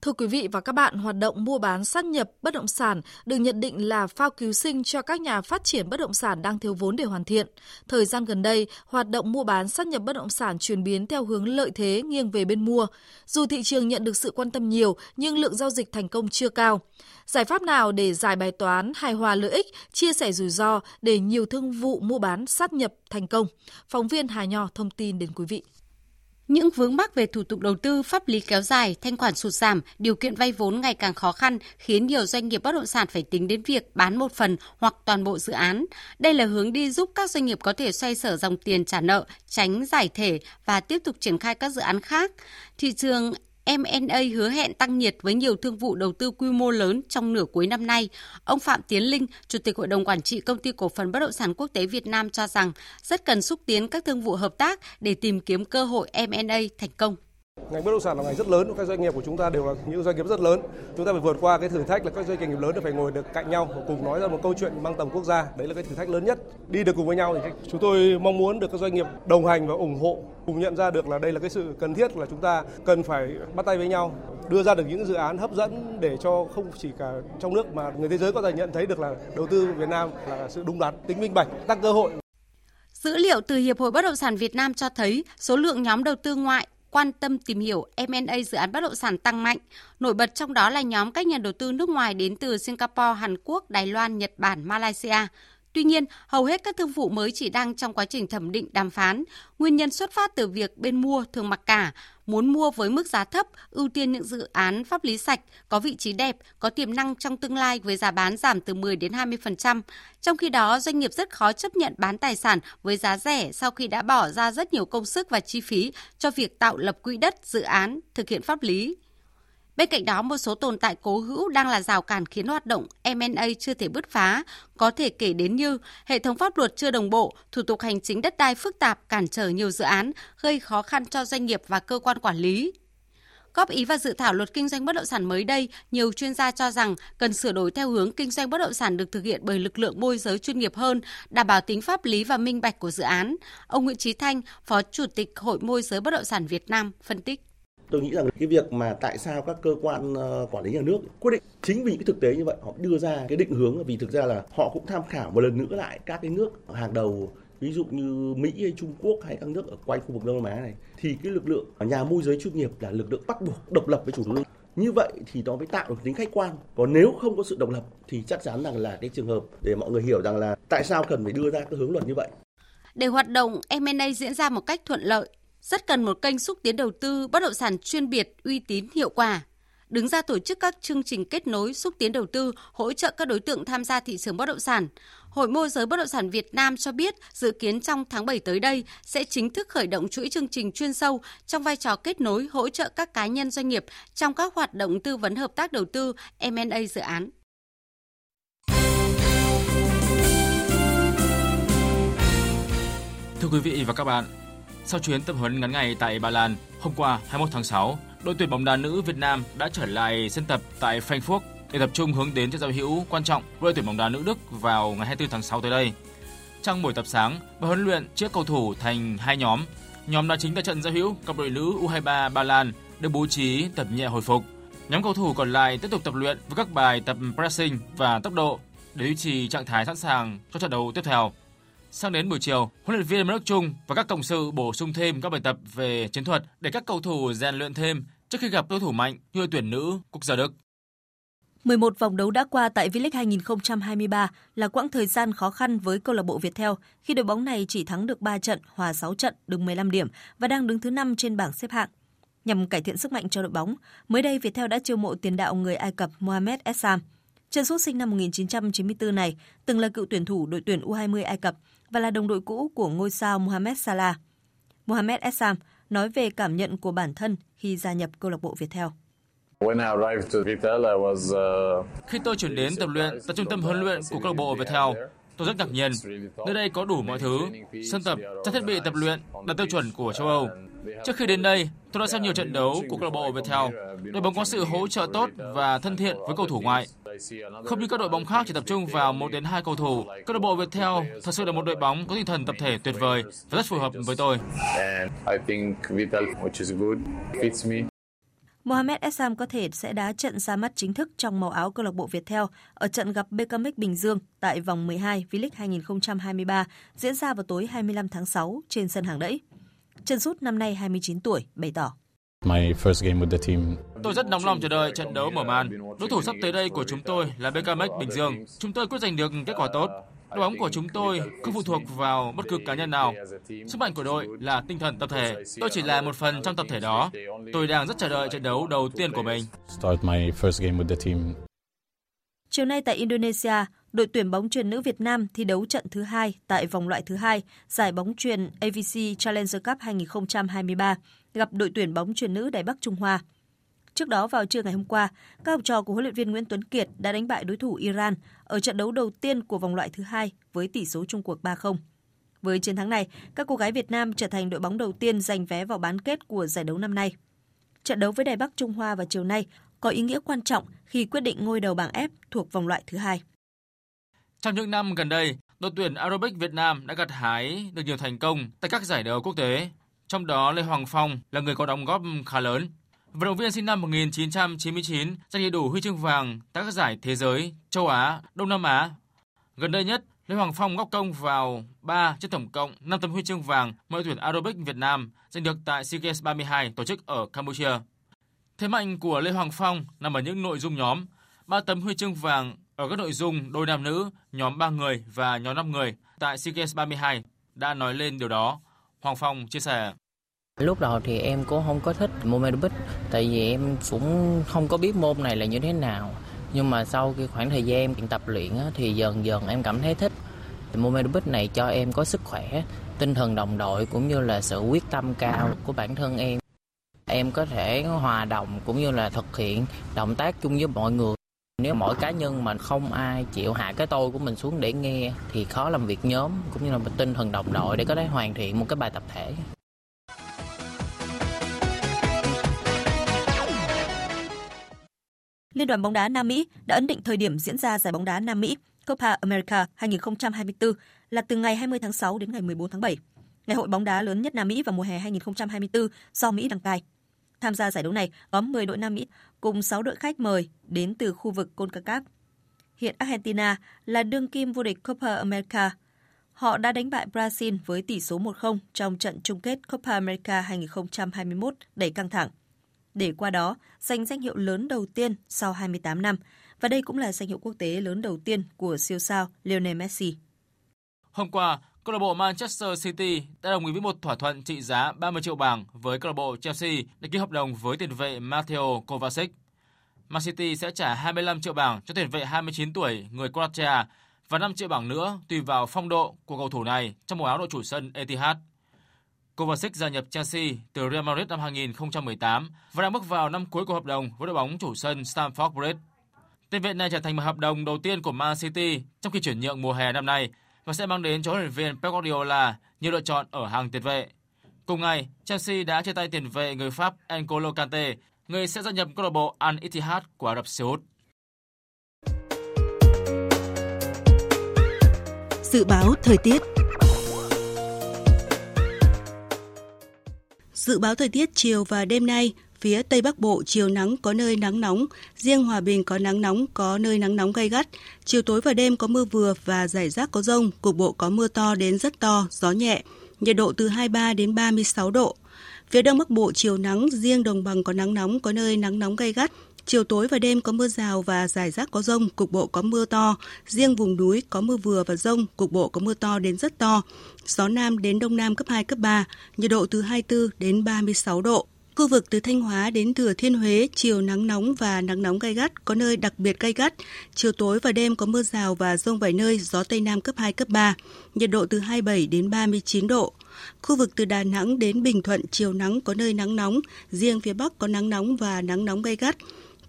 Thưa quý vị và các bạn, hoạt động mua bán sát nhập bất động sản được nhận định là phao cứu sinh cho các nhà phát triển bất động sản đang thiếu vốn để hoàn thiện. Thời gian gần đây, hoạt động mua bán sát nhập bất động sản chuyển biến theo hướng lợi thế nghiêng về bên mua. Dù thị trường nhận được sự quan tâm nhiều, nhưng lượng giao dịch thành công chưa cao. Giải pháp nào để giải bài toán hài hòa lợi ích, chia sẻ rủi ro để nhiều thương vụ mua bán sát nhập thành công? Phóng viên Hà Nho thông tin đến quý vị. Những vướng mắc về thủ tục đầu tư, pháp lý kéo dài, thanh khoản sụt giảm, điều kiện vay vốn ngày càng khó khăn khiến nhiều doanh nghiệp bất động sản phải tính đến việc bán một phần hoặc toàn bộ dự án. Đây là hướng đi giúp các doanh nghiệp có thể xoay sở dòng tiền trả nợ, tránh giải thể và tiếp tục triển khai các dự án khác. Thị trường M&A hứa hẹn tăng nhiệt với nhiều thương vụ đầu tư quy mô lớn trong nửa cuối năm nay. Ông Phạm Tiến Linh, Chủ tịch Hội đồng Quản trị Công ty Cổ phần Bất động sản Quốc tế Việt Nam cho rằng rất cần xúc tiến các thương vụ hợp tác để tìm kiếm cơ hội M&A thành công. Ngành bất động sản là ngành rất lớn, các doanh nghiệp của chúng ta đều là những doanh nghiệp rất lớn. Chúng ta phải vượt qua cái thử thách là các doanh nghiệp lớn phải ngồi được cạnh nhau và cùng nói ra một câu chuyện mang tầm quốc gia. Đấy là cái thử thách lớn nhất. Đi được cùng với nhau thì chúng tôi mong muốn được các doanh nghiệp đồng hành và ủng hộ, cùng nhận ra được là đây là cái sự cần thiết là chúng ta cần phải bắt tay với nhau, đưa ra được những dự án hấp dẫn để cho không chỉ cả trong nước mà người thế giới có thể nhận thấy được là đầu tư Việt Nam là sự đúng đắn, tính minh bạch, tăng cơ hội. Dữ liệu từ Hiệp hội Bất động sản Việt Nam cho thấy số lượng nhóm đầu tư ngoại quan tâm tìm hiểu M&A dự án bất động sản tăng mạnh. Nổi bật trong đó là nhóm các nhà đầu tư nước ngoài đến từ Singapore, Hàn Quốc, Đài Loan, Nhật Bản, Malaysia. Tuy nhiên, hầu hết các thương vụ mới chỉ đang trong quá trình thẩm định đàm phán. Nguyên nhân xuất phát từ việc bên mua thường mặc cả, muốn mua với mức giá thấp, ưu tiên những dự án pháp lý sạch, có vị trí đẹp, có tiềm năng trong tương lai với giá bán giảm từ 10 đến 20%. Trong khi đó, doanh nghiệp rất khó chấp nhận bán tài sản với giá rẻ sau khi đã bỏ ra rất nhiều công sức và chi phí cho việc tạo lập quỹ đất, dự án, thực hiện pháp lý. Bên cạnh đó, một số tồn tại cố hữu đang là rào cản khiến hoạt động M&A chưa thể bứt phá, có thể kể đến như hệ thống pháp luật chưa đồng bộ, thủ tục hành chính đất đai phức tạp cản trở nhiều dự án, gây khó khăn cho doanh nghiệp và cơ quan quản lý. Góp ý vào dự thảo luật kinh doanh bất động sản mới đây, nhiều chuyên gia cho rằng cần sửa đổi theo hướng kinh doanh bất động sản được thực hiện bởi lực lượng môi giới chuyên nghiệp hơn, đảm bảo tính pháp lý và minh bạch của dự án. Ông Nguyễn Trí Thanh, Phó Chủ tịch Hội môi giới bất động sản Việt Nam phân tích tôi nghĩ rằng cái việc mà tại sao các cơ quan ờ, quản lý nhà nước quyết định chính vì những cái thực tế như vậy, họ đưa ra cái định hướng vì thực ra là họ cũng tham khảo một lần nữa lại các cái nước hàng đầu, ví dụ như Mỹ hay Trung Quốc hay các nước ở quanh khu vực Đông Nam Á này, thì cái lực lượng nhà môi giới chuyên nghiệp là lực lượng bắt buộc độc lập với chủ đầu tư như vậy thì nó mới tạo được tính khách quan. Còn nếu không có sự độc lập thì chắc chắn rằng là cái trường hợp để mọi người hiểu rằng là tại sao cần phải đưa ra cái hướng luật như vậy. Để hoạt động M&A diễn ra một cách thuận lợi rất cần một kênh xúc tiến đầu tư bất động sản chuyên biệt, uy tín, hiệu quả. Đứng ra tổ chức các chương trình kết nối xúc tiến đầu tư, hỗ trợ các đối tượng tham gia thị trường bất động sản. Hội môi giới bất động sản Việt Nam cho biết dự kiến trong tháng 7 tới đây sẽ chính thức khởi động chuỗi chương trình chuyên sâu trong vai trò kết nối hỗ trợ các cá nhân doanh nghiệp trong các hoạt động tư vấn hợp tác đầu tư M&A dự án. Thưa quý vị và các bạn, sau chuyến tập huấn ngắn ngày tại Ba Lan, hôm qua 21 tháng 6, đội tuyển bóng đá nữ Việt Nam đã trở lại sân tập tại Frankfurt để tập trung hướng đến trận giao hữu quan trọng với đội tuyển bóng đá nữ Đức vào ngày 24 tháng 6 tới đây. Trong buổi tập sáng, và huấn luyện chia cầu thủ thành hai nhóm. Nhóm đá chính tại trận giao hữu cặp đội nữ U23 Ba Lan được bố trí tập nhẹ hồi phục. Nhóm cầu thủ còn lại tiếp tục tập luyện với các bài tập pressing và tốc độ để duy trì trạng thái sẵn sàng cho trận đấu tiếp theo. Sang đến buổi chiều, huấn luyện viên Mark Chung và các cộng sự bổ sung thêm các bài tập về chiến thuật để các cầu thủ rèn luyện thêm trước khi gặp đối thủ mạnh như tuyển nữ quốc gia Đức. 11 vòng đấu đã qua tại V-League 2023 là quãng thời gian khó khăn với câu lạc bộ Viettel khi đội bóng này chỉ thắng được 3 trận, hòa 6 trận, được 15 điểm và đang đứng thứ 5 trên bảng xếp hạng. Nhằm cải thiện sức mạnh cho đội bóng, mới đây Viettel đã chiêu mộ tiền đạo người Ai Cập Mohamed Essam. Chân sút sinh năm 1994 này từng là cựu tuyển thủ đội tuyển U20 Ai Cập và là đồng đội cũ của ngôi sao Mohamed Salah. Mohamed Essam nói về cảm nhận của bản thân khi gia nhập câu lạc bộ Viettel. Uh, khi tôi chuyển đến tập luyện tại trung tâm huấn luyện của câu lạc bộ Viettel, tôi rất ngạc nhiên. Nơi đây có đủ mọi thứ, sân tập, trang thiết bị tập luyện đạt tiêu chuẩn của châu Âu. Trước khi đến đây, tôi đã xem nhiều trận đấu của câu lạc bộ Viettel. Đội bóng có sự hỗ trợ tốt và thân thiện với cầu thủ ngoại. Không như các đội bóng khác chỉ tập trung vào một đến hai cầu thủ, câu lạc bộ Viettel thật sự là một đội bóng có tinh thần tập thể tuyệt vời và rất phù hợp với tôi. Mohamed Essam có thể sẽ đá trận ra mắt chính thức trong màu áo câu lạc bộ Viettel ở trận gặp BKMX Bình Dương tại vòng 12 V-League 2023 diễn ra vào tối 25 tháng 6 trên sân hàng đẫy. Trần Sút năm nay 29 tuổi bày tỏ. Tôi rất nóng lòng chờ đợi trận đấu mở màn. Đối thủ sắp tới đây của chúng tôi là BKMX Bình Dương. Chúng tôi quyết giành được kết quả tốt. Đội bóng của chúng tôi không phụ thuộc vào bất cứ cá nhân nào. Sức mạnh của đội là tinh thần tập thể. Tôi chỉ là một phần trong tập thể đó. Tôi đang rất chờ đợi trận đấu đầu tiên của mình. Chiều nay tại Indonesia, đội tuyển bóng chuyền nữ Việt Nam thi đấu trận thứ hai tại vòng loại thứ hai giải bóng chuyền AVC Challenger Cup 2023 gặp đội tuyển bóng chuyền nữ Đài Bắc Trung Hoa. Trước đó vào trưa ngày hôm qua, các học trò của huấn luyện viên Nguyễn Tuấn Kiệt đã đánh bại đối thủ Iran ở trận đấu đầu tiên của vòng loại thứ hai với tỷ số chung cuộc 3-0. Với chiến thắng này, các cô gái Việt Nam trở thành đội bóng đầu tiên giành vé vào bán kết của giải đấu năm nay. Trận đấu với Đài Bắc Trung Hoa vào chiều nay có ý nghĩa quan trọng khi quyết định ngôi đầu bảng F thuộc vòng loại thứ hai. Trong những năm gần đây, đội tuyển aerobic Việt Nam đã gặt hái được nhiều thành công tại các giải đấu quốc tế. Trong đó, Lê Hoàng Phong là người có đóng góp khá lớn. Vận động viên sinh năm 1999 giành đầy đủ huy chương vàng tại các giải thế giới, châu Á, Đông Nam Á. Gần đây nhất, Lê Hoàng Phong góp công vào 3 trên tổng cộng 5 tấm huy chương vàng mà đội tuyển aerobic Việt Nam giành được tại SEA Games 32 tổ chức ở Campuchia. Thế mạnh của Lê Hoàng Phong nằm ở những nội dung nhóm, 3 tấm huy chương vàng ở các nội dung đôi nam nữ, nhóm 3 người và nhóm 5 người tại SEA Games 32 đã nói lên điều đó. Hoàng Phong chia sẻ. Lúc đầu thì em cũng không có thích môn aerobic tại vì em cũng không có biết môn này là như thế nào. Nhưng mà sau cái khoảng thời gian em tập luyện thì dần dần em cảm thấy thích. Môn aerobic này cho em có sức khỏe, tinh thần đồng đội cũng như là sự quyết tâm cao của bản thân em. Em có thể hòa đồng cũng như là thực hiện động tác chung với mọi người. Nếu mỗi cá nhân mà không ai chịu hạ cái tôi của mình xuống để nghe thì khó làm việc nhóm cũng như là một tinh thần đồng đội để có thể hoàn thiện một cái bài tập thể. Liên đoàn bóng đá Nam Mỹ đã ấn định thời điểm diễn ra giải bóng đá Nam Mỹ Copa America 2024 là từ ngày 20 tháng 6 đến ngày 14 tháng 7, ngày hội bóng đá lớn nhất Nam Mỹ vào mùa hè 2024 do Mỹ đăng cai. Tham gia giải đấu này có 10 đội Nam Mỹ cùng 6 đội khách mời đến từ khu vực CONCACAF. Hiện Argentina là đương kim vô địch Copa America. Họ đã đánh bại Brazil với tỷ số 1-0 trong trận chung kết Copa America 2021 đầy căng thẳng để qua đó giành danh hiệu lớn đầu tiên sau 28 năm và đây cũng là danh hiệu quốc tế lớn đầu tiên của siêu sao Lionel Messi. Hôm qua, câu lạc bộ Manchester City đã đồng ý với một thỏa thuận trị giá 30 triệu bảng với câu lạc bộ Chelsea để ký hợp đồng với tiền vệ Matteo Kovacic. Man City sẽ trả 25 triệu bảng cho tiền vệ 29 tuổi người Croatia và 5 triệu bảng nữa tùy vào phong độ của cầu thủ này trong màu áo đội chủ sân Etihad. Kovacic gia nhập Chelsea từ Real Madrid năm 2018 và đang bước vào năm cuối của hợp đồng với đội bóng chủ sân Stamford Bridge. Tiền vệ này trở thành một hợp đồng đầu tiên của Man City trong khi chuyển nhượng mùa hè năm nay và sẽ mang đến cho huấn luyện viên Pep Guardiola nhiều lựa chọn ở hàng tiền vệ. Cùng ngày, Chelsea đã chia tay tiền vệ người Pháp N'Golo Kante, người sẽ gia nhập câu lạc bộ Al Ittihad của Ả Rập Xê Út. Dự báo thời tiết Dự báo thời tiết chiều và đêm nay, phía Tây Bắc Bộ chiều nắng có nơi nắng nóng, riêng Hòa Bình có nắng nóng, có nơi nắng nóng gay gắt. Chiều tối và đêm có mưa vừa và rải rác có rông, cục bộ có mưa to đến rất to, gió nhẹ. Nhiệt độ từ 23 đến 36 độ. Phía Đông Bắc Bộ chiều nắng, riêng đồng bằng có nắng nóng, có nơi nắng nóng gay gắt. Chiều tối và đêm có mưa rào và rải rác có rông, cục bộ có mưa to. Riêng vùng núi có mưa vừa và rông, cục bộ có mưa to đến rất to. Gió Nam đến Đông Nam cấp 2, cấp 3, nhiệt độ từ 24 đến 36 độ. Khu vực từ Thanh Hóa đến Thừa Thiên Huế, chiều nắng nóng và nắng nóng gai gắt, có nơi đặc biệt gai gắt. Chiều tối và đêm có mưa rào và rông vài nơi, gió Tây Nam cấp 2, cấp 3, nhiệt độ từ 27 đến 39 độ. Khu vực từ Đà Nẵng đến Bình Thuận, chiều nắng có nơi nắng nóng, riêng phía Bắc có nắng nóng và nắng nóng gai gắt.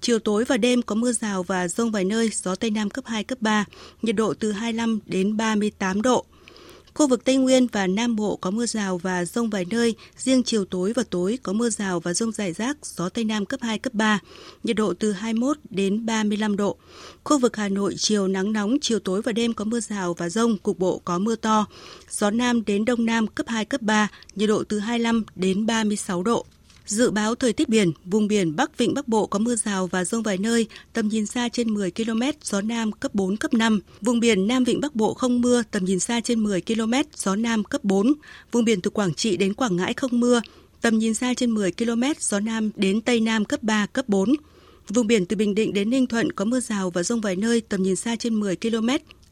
Chiều tối và đêm có mưa rào và rông vài nơi, gió Tây Nam cấp 2, cấp 3, nhiệt độ từ 25 đến 38 độ. Khu vực Tây Nguyên và Nam Bộ có mưa rào và rông vài nơi, riêng chiều tối và tối có mưa rào và rông rải rác, gió Tây Nam cấp 2, cấp 3, nhiệt độ từ 21 đến 35 độ. Khu vực Hà Nội chiều nắng nóng, chiều tối và đêm có mưa rào và rông, cục bộ có mưa to, gió Nam đến Đông Nam cấp 2, cấp 3, nhiệt độ từ 25 đến 36 độ. Dự báo thời tiết biển, vùng biển Bắc Vịnh Bắc Bộ có mưa rào và rông vài nơi, tầm nhìn xa trên 10 km, gió Nam cấp 4, cấp 5. Vùng biển Nam Vịnh Bắc Bộ không mưa, tầm nhìn xa trên 10 km, gió Nam cấp 4. Vùng biển từ Quảng Trị đến Quảng Ngãi không mưa, tầm nhìn xa trên 10 km, gió Nam đến Tây Nam cấp 3, cấp 4. Vùng biển từ Bình Định đến Ninh Thuận có mưa rào và rông vài nơi, tầm nhìn xa trên 10 km,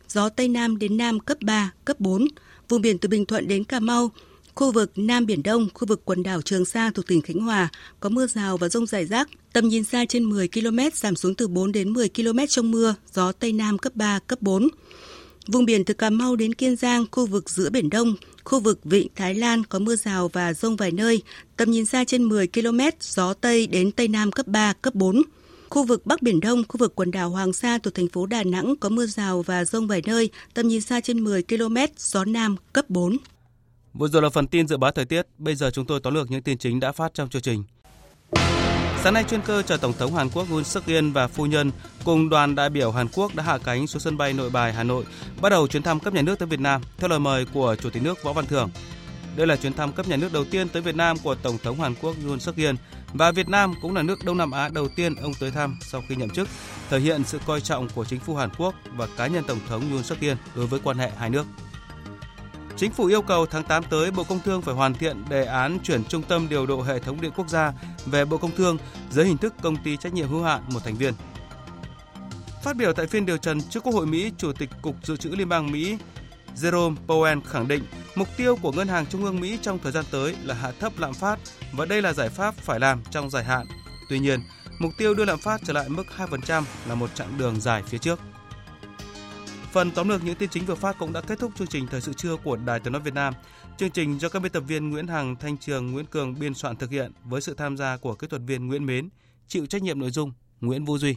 gió Tây Nam đến Nam cấp 3, cấp 4. Vùng biển từ Bình Thuận đến Cà Mau, khu vực Nam Biển Đông, khu vực quần đảo Trường Sa thuộc tỉnh Khánh Hòa có mưa rào và rông rải rác, tầm nhìn xa trên 10 km giảm xuống từ 4 đến 10 km trong mưa, gió Tây Nam cấp 3, cấp 4. Vùng biển từ Cà Mau đến Kiên Giang, khu vực giữa Biển Đông, khu vực Vịnh Thái Lan có mưa rào và rông vài nơi, tầm nhìn xa trên 10 km, gió Tây đến Tây Nam cấp 3, cấp 4. Khu vực Bắc Biển Đông, khu vực quần đảo Hoàng Sa thuộc thành phố Đà Nẵng có mưa rào và rông vài nơi, tầm nhìn xa trên 10 km, gió Nam cấp 4. Vừa rồi là phần tin dự báo thời tiết, bây giờ chúng tôi tóm lược những tin chính đã phát trong chương trình. Sáng nay chuyên cơ chở Tổng thống Hàn Quốc Moon suk yeol và phu nhân cùng đoàn đại biểu Hàn Quốc đã hạ cánh xuống sân bay Nội Bài, Hà Nội, bắt đầu chuyến thăm cấp nhà nước tới Việt Nam theo lời mời của Chủ tịch nước Võ Văn Thưởng. Đây là chuyến thăm cấp nhà nước đầu tiên tới Việt Nam của Tổng thống Hàn Quốc Yoon suk yeol và Việt Nam cũng là nước Đông Nam Á đầu tiên ông tới thăm sau khi nhậm chức, thể hiện sự coi trọng của chính phủ Hàn Quốc và cá nhân Tổng thống Yoon suk yeol đối với quan hệ hai nước. Chính phủ yêu cầu tháng 8 tới Bộ Công Thương phải hoàn thiện đề án chuyển trung tâm điều độ hệ thống điện quốc gia về Bộ Công Thương dưới hình thức công ty trách nhiệm hữu hạn một thành viên. Phát biểu tại phiên điều trần trước Quốc hội Mỹ, Chủ tịch Cục Dự trữ Liên bang Mỹ Jerome Powell khẳng định mục tiêu của Ngân hàng Trung ương Mỹ trong thời gian tới là hạ thấp lạm phát và đây là giải pháp phải làm trong dài hạn. Tuy nhiên, mục tiêu đưa lạm phát trở lại mức 2% là một chặng đường dài phía trước. Phần tóm lược những tin chính vừa phát cũng đã kết thúc chương trình thời sự trưa của Đài Tiếng nói Việt Nam. Chương trình do các biên tập viên Nguyễn Hằng, Thanh Trường, Nguyễn Cường biên soạn thực hiện với sự tham gia của kỹ thuật viên Nguyễn Mến, chịu trách nhiệm nội dung Nguyễn Vũ Duy.